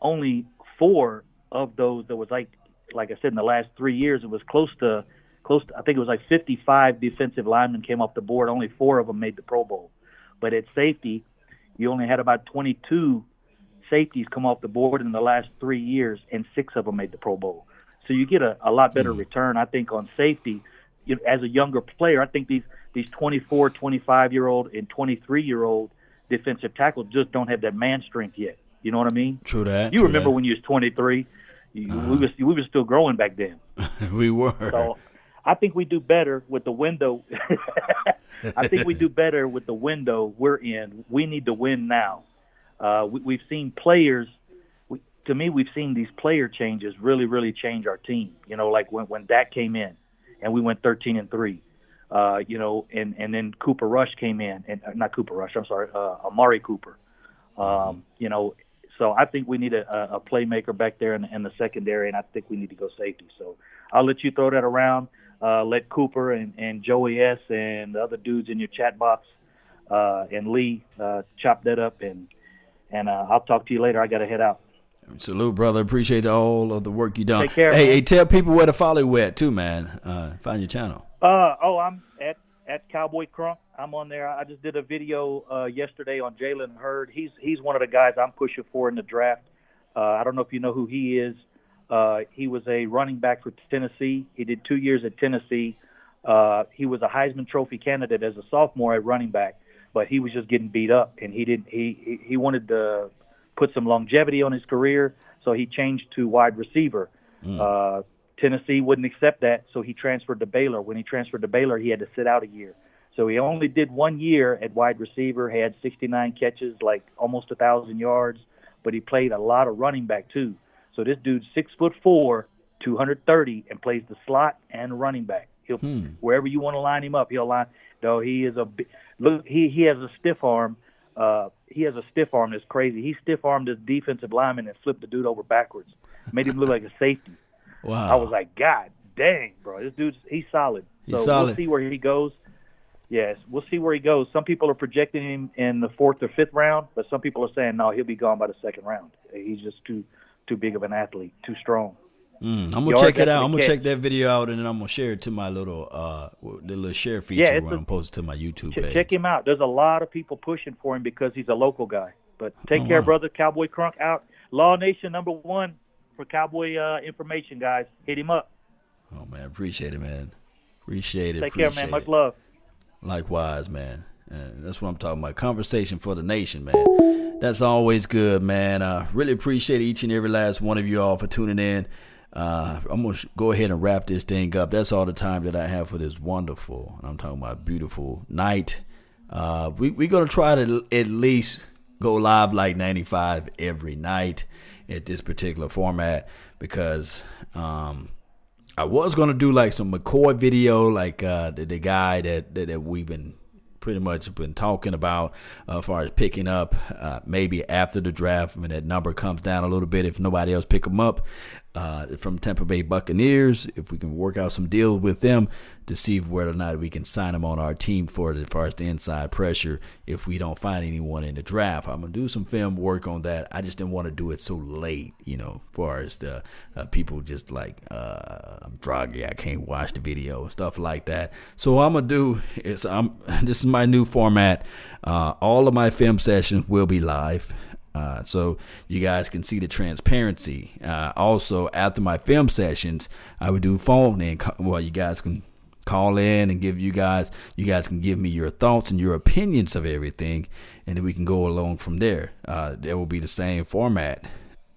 S11: Only four of those that was like like I said in the last three years, it was close to close. To, I think it was like 55 defensive linemen came off the board. Only four of them made the Pro Bowl. But at safety, you only had about 22 safeties come off the board in the last three years, and six of them made the Pro Bowl. So you get a, a lot better mm return, I think, on safety. You know, as a younger player, I think these these 24, 25 year old, and 23 year old defensive tackles just don't have that man strength yet. You know what I mean?
S1: True that.
S11: You
S1: true
S11: remember
S1: that.
S11: when you was 23? You, uh-huh. We was we were still growing back then.
S1: we were.
S11: So I think we do better with the window. I think we do better with the window we're in. We need to win now. Uh, we, have seen players. We, to me, we've seen these player changes really, really change our team. You know, like when when Dak came in, and we went 13 and three. Uh, you know, and and then Cooper Rush came in, and uh, not Cooper Rush. I'm sorry, uh, Amari Cooper. Um, you know, so I think we need a, a playmaker back there in, in the secondary, and I think we need to go safety. So I'll let you throw that around. Uh, let Cooper and, and Joey S. and the other dudes in your chat box uh, and Lee uh, chop that up, and and uh, I'll talk to you later. I got to head out.
S1: Salute, brother. Appreciate all of the work you done.
S11: Care.
S1: Hey, hey, tell people where to follow you at too, man. Uh, find your channel.
S11: Uh, oh, I'm at at Cowboy Crunk. I'm on there. I just did a video uh, yesterday on Jalen Hurd. He's he's one of the guys I'm pushing for in the draft. Uh, I don't know if you know who he is. Uh, he was a running back for Tennessee. He did two years at Tennessee. Uh, he was a Heisman Trophy candidate as a sophomore at running back, but he was just getting beat up, and he didn't. He he wanted to put some longevity on his career, so he changed to wide receiver. Mm. Uh, Tennessee wouldn't accept that, so he transferred to Baylor. When he transferred to Baylor, he had to sit out a year. So he only did one year at wide receiver, had 69 catches, like almost a thousand yards, but he played a lot of running back too. So this dude's six foot four, 230, and plays the slot and running back. He'll wherever you want to line him up, he'll line. Though he is a look, he he has a stiff arm. Uh, he has a stiff arm that's crazy. He stiff armed his defensive lineman and flipped the dude over backwards, made him look like a safety.
S1: Wow.
S11: I was like, God dang, bro, this dude's he's solid.
S1: He's
S11: so
S1: solid.
S11: we'll see where he goes. Yes, we'll see where he goes. Some people are projecting him in the fourth or fifth round, but some people are saying no, he'll be gone by the second round. He's just too too big of an athlete, too strong.
S1: Mm, I'm gonna check it out. I'm gonna
S11: catch.
S1: check that video out, and then I'm gonna share it to my little uh the little share feature
S11: Yeah, a-
S1: I'm posted to my YouTube
S11: Ch-
S1: page.
S11: check him out. There's a lot of people pushing for him because he's a local guy. But take
S1: Oh,
S11: care,
S1: wow.
S11: brother. Cowboy Crunk out. Law Nation number one for Cowboy uh, information, guys. Hit him up.
S1: Oh man, appreciate it, man. Appreciate it.
S11: Take care,
S1: appreciate
S11: man. Much love.
S1: Likewise, man. And that's what I'm talking about. Conversation for the nation, man. That's always good, man. Uh, really appreciate each and every last one of you all for tuning in. Uh, I'm gonna go ahead and wrap this thing up. That's all the time that I have for this wonderful. I'm talking about beautiful night. Uh, we we're gonna try to at least go live like 95 every night at this particular format because um, I was gonna do like some McCoy video, like uh, the, the guy that, that that we've been pretty much been talking about uh, as far as picking up uh, maybe after the draft when that number comes down a little bit if nobody else pick them up uh, from Tampa Bay Buccaneers if we can work out some deal with them to see whether or not we can sign them on our team for it as far as the inside pressure if we don't find anyone in the draft. I'm gonna do some film work on that. I just didn't want to do it so late you know as far as the uh, people just like uh, I'm druggy I can't watch the video and stuff like that. So what I'm gonna do is I'm this is my new format. Uh, all of my film sessions will be live uh, so you guys can see the transparency. Uh, also, after my film sessions, I would do phone in. well, you guys can call in and give you guys. You guys can give me your thoughts and your opinions of everything, and then we can go along from there. Uh, there will be the same format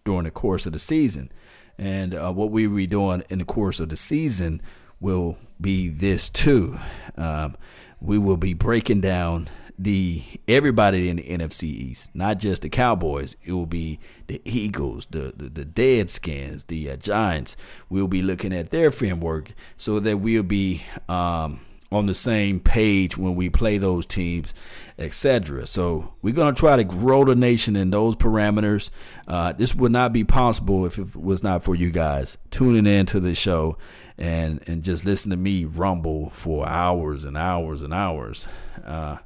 S1: during the course of the season, and uh, what we will be doing in the course of the season will be this too. Um, we will be breaking down the everybody in the NFC East, not just the Cowboys. It will be the Eagles, the the, the Deadskins, the uh, Giants. We'll be looking at their framework so that we'll be um, on the same page when we play those teams, etc. So we're gonna try to grow the nation in those parameters. Uh, this would not be possible if it was not for you guys tuning in to the show and and just listen to me rumble for hours and hours and hours. Uh,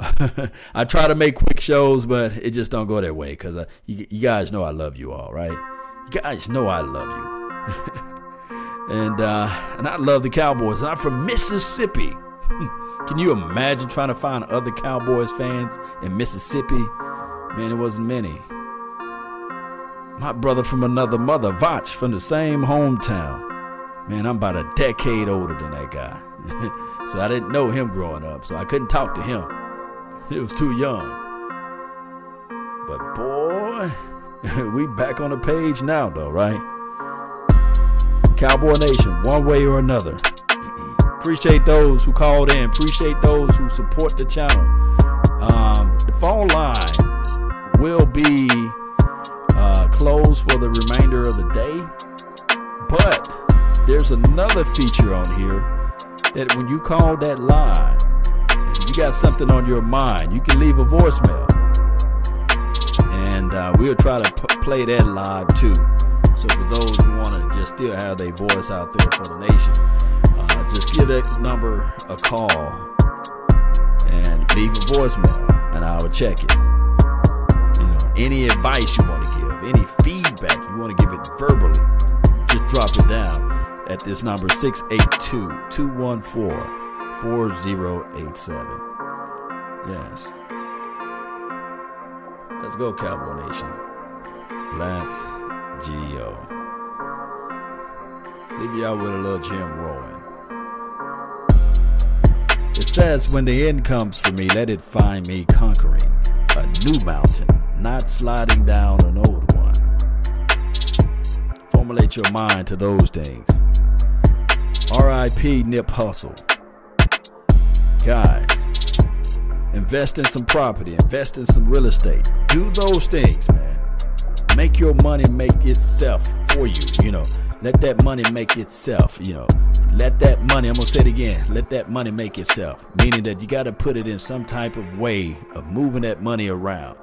S1: I try to make quick shows, but it just don't go that way because uh, you, you guys know I love you all, right? You guys know I love you, and uh, and I love the Cowboys. I'm from Mississippi. Can you imagine trying to find other Cowboys fans in Mississippi? Man, it wasn't many. My brother from another mother, Vach, from the same hometown. Man, I'm about a decade older than that guy. so I didn't know him growing up, so I couldn't talk to him. He was too young. But boy, we back on the page now, though, right? Cowboy Nation, one way or another. Appreciate those who called in. Appreciate those who support the channel. Um, the phone line will be uh, closed for the remainder of the day, but there's another feature on here that when you call that line, you got something on your mind, you can leave a voicemail. And uh, we'll try to p- play that live too. So for those who want to just still have their voice out there for the nation, uh, just give that number a call and leave a voicemail, and I will check it. You know, any advice you want to give, any feedback you want to give it verbally, just drop it down at this number 682-214-4087. Yes. Let's go, Cowboy Nation. Let's Leave y'all with a little Jim Rohn. It says, when the end comes for me, let it find me conquering a new mountain, not sliding down an old one. Formulate your mind to those things. R.I.P. Nip Hussle. Guys, invest in some property, invest in some real estate. Do those things, man. Make your money make itself for you. You know, Let that money make itself, you know. Let that money, I'm gonna say it again, let that money make itself. Meaning that you gotta put it in some type of way of moving that money around.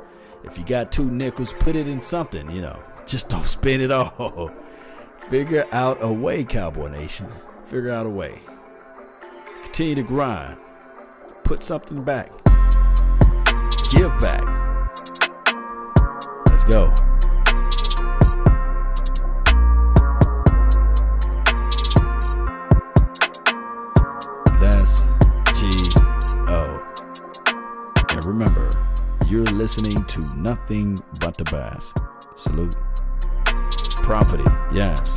S1: If you got two nickels, put it in something, you know. Just don't spend it all. Figure out a way, Cowboy Nation. Figure out a way. Continue to grind. Put something back. Give back. Let's go. Let's G-O. And remember, you're listening to nothing but the bass. Salute. Property, yes.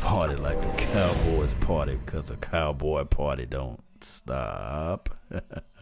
S1: Party like a cowboy's party because a cowboy party don't stop.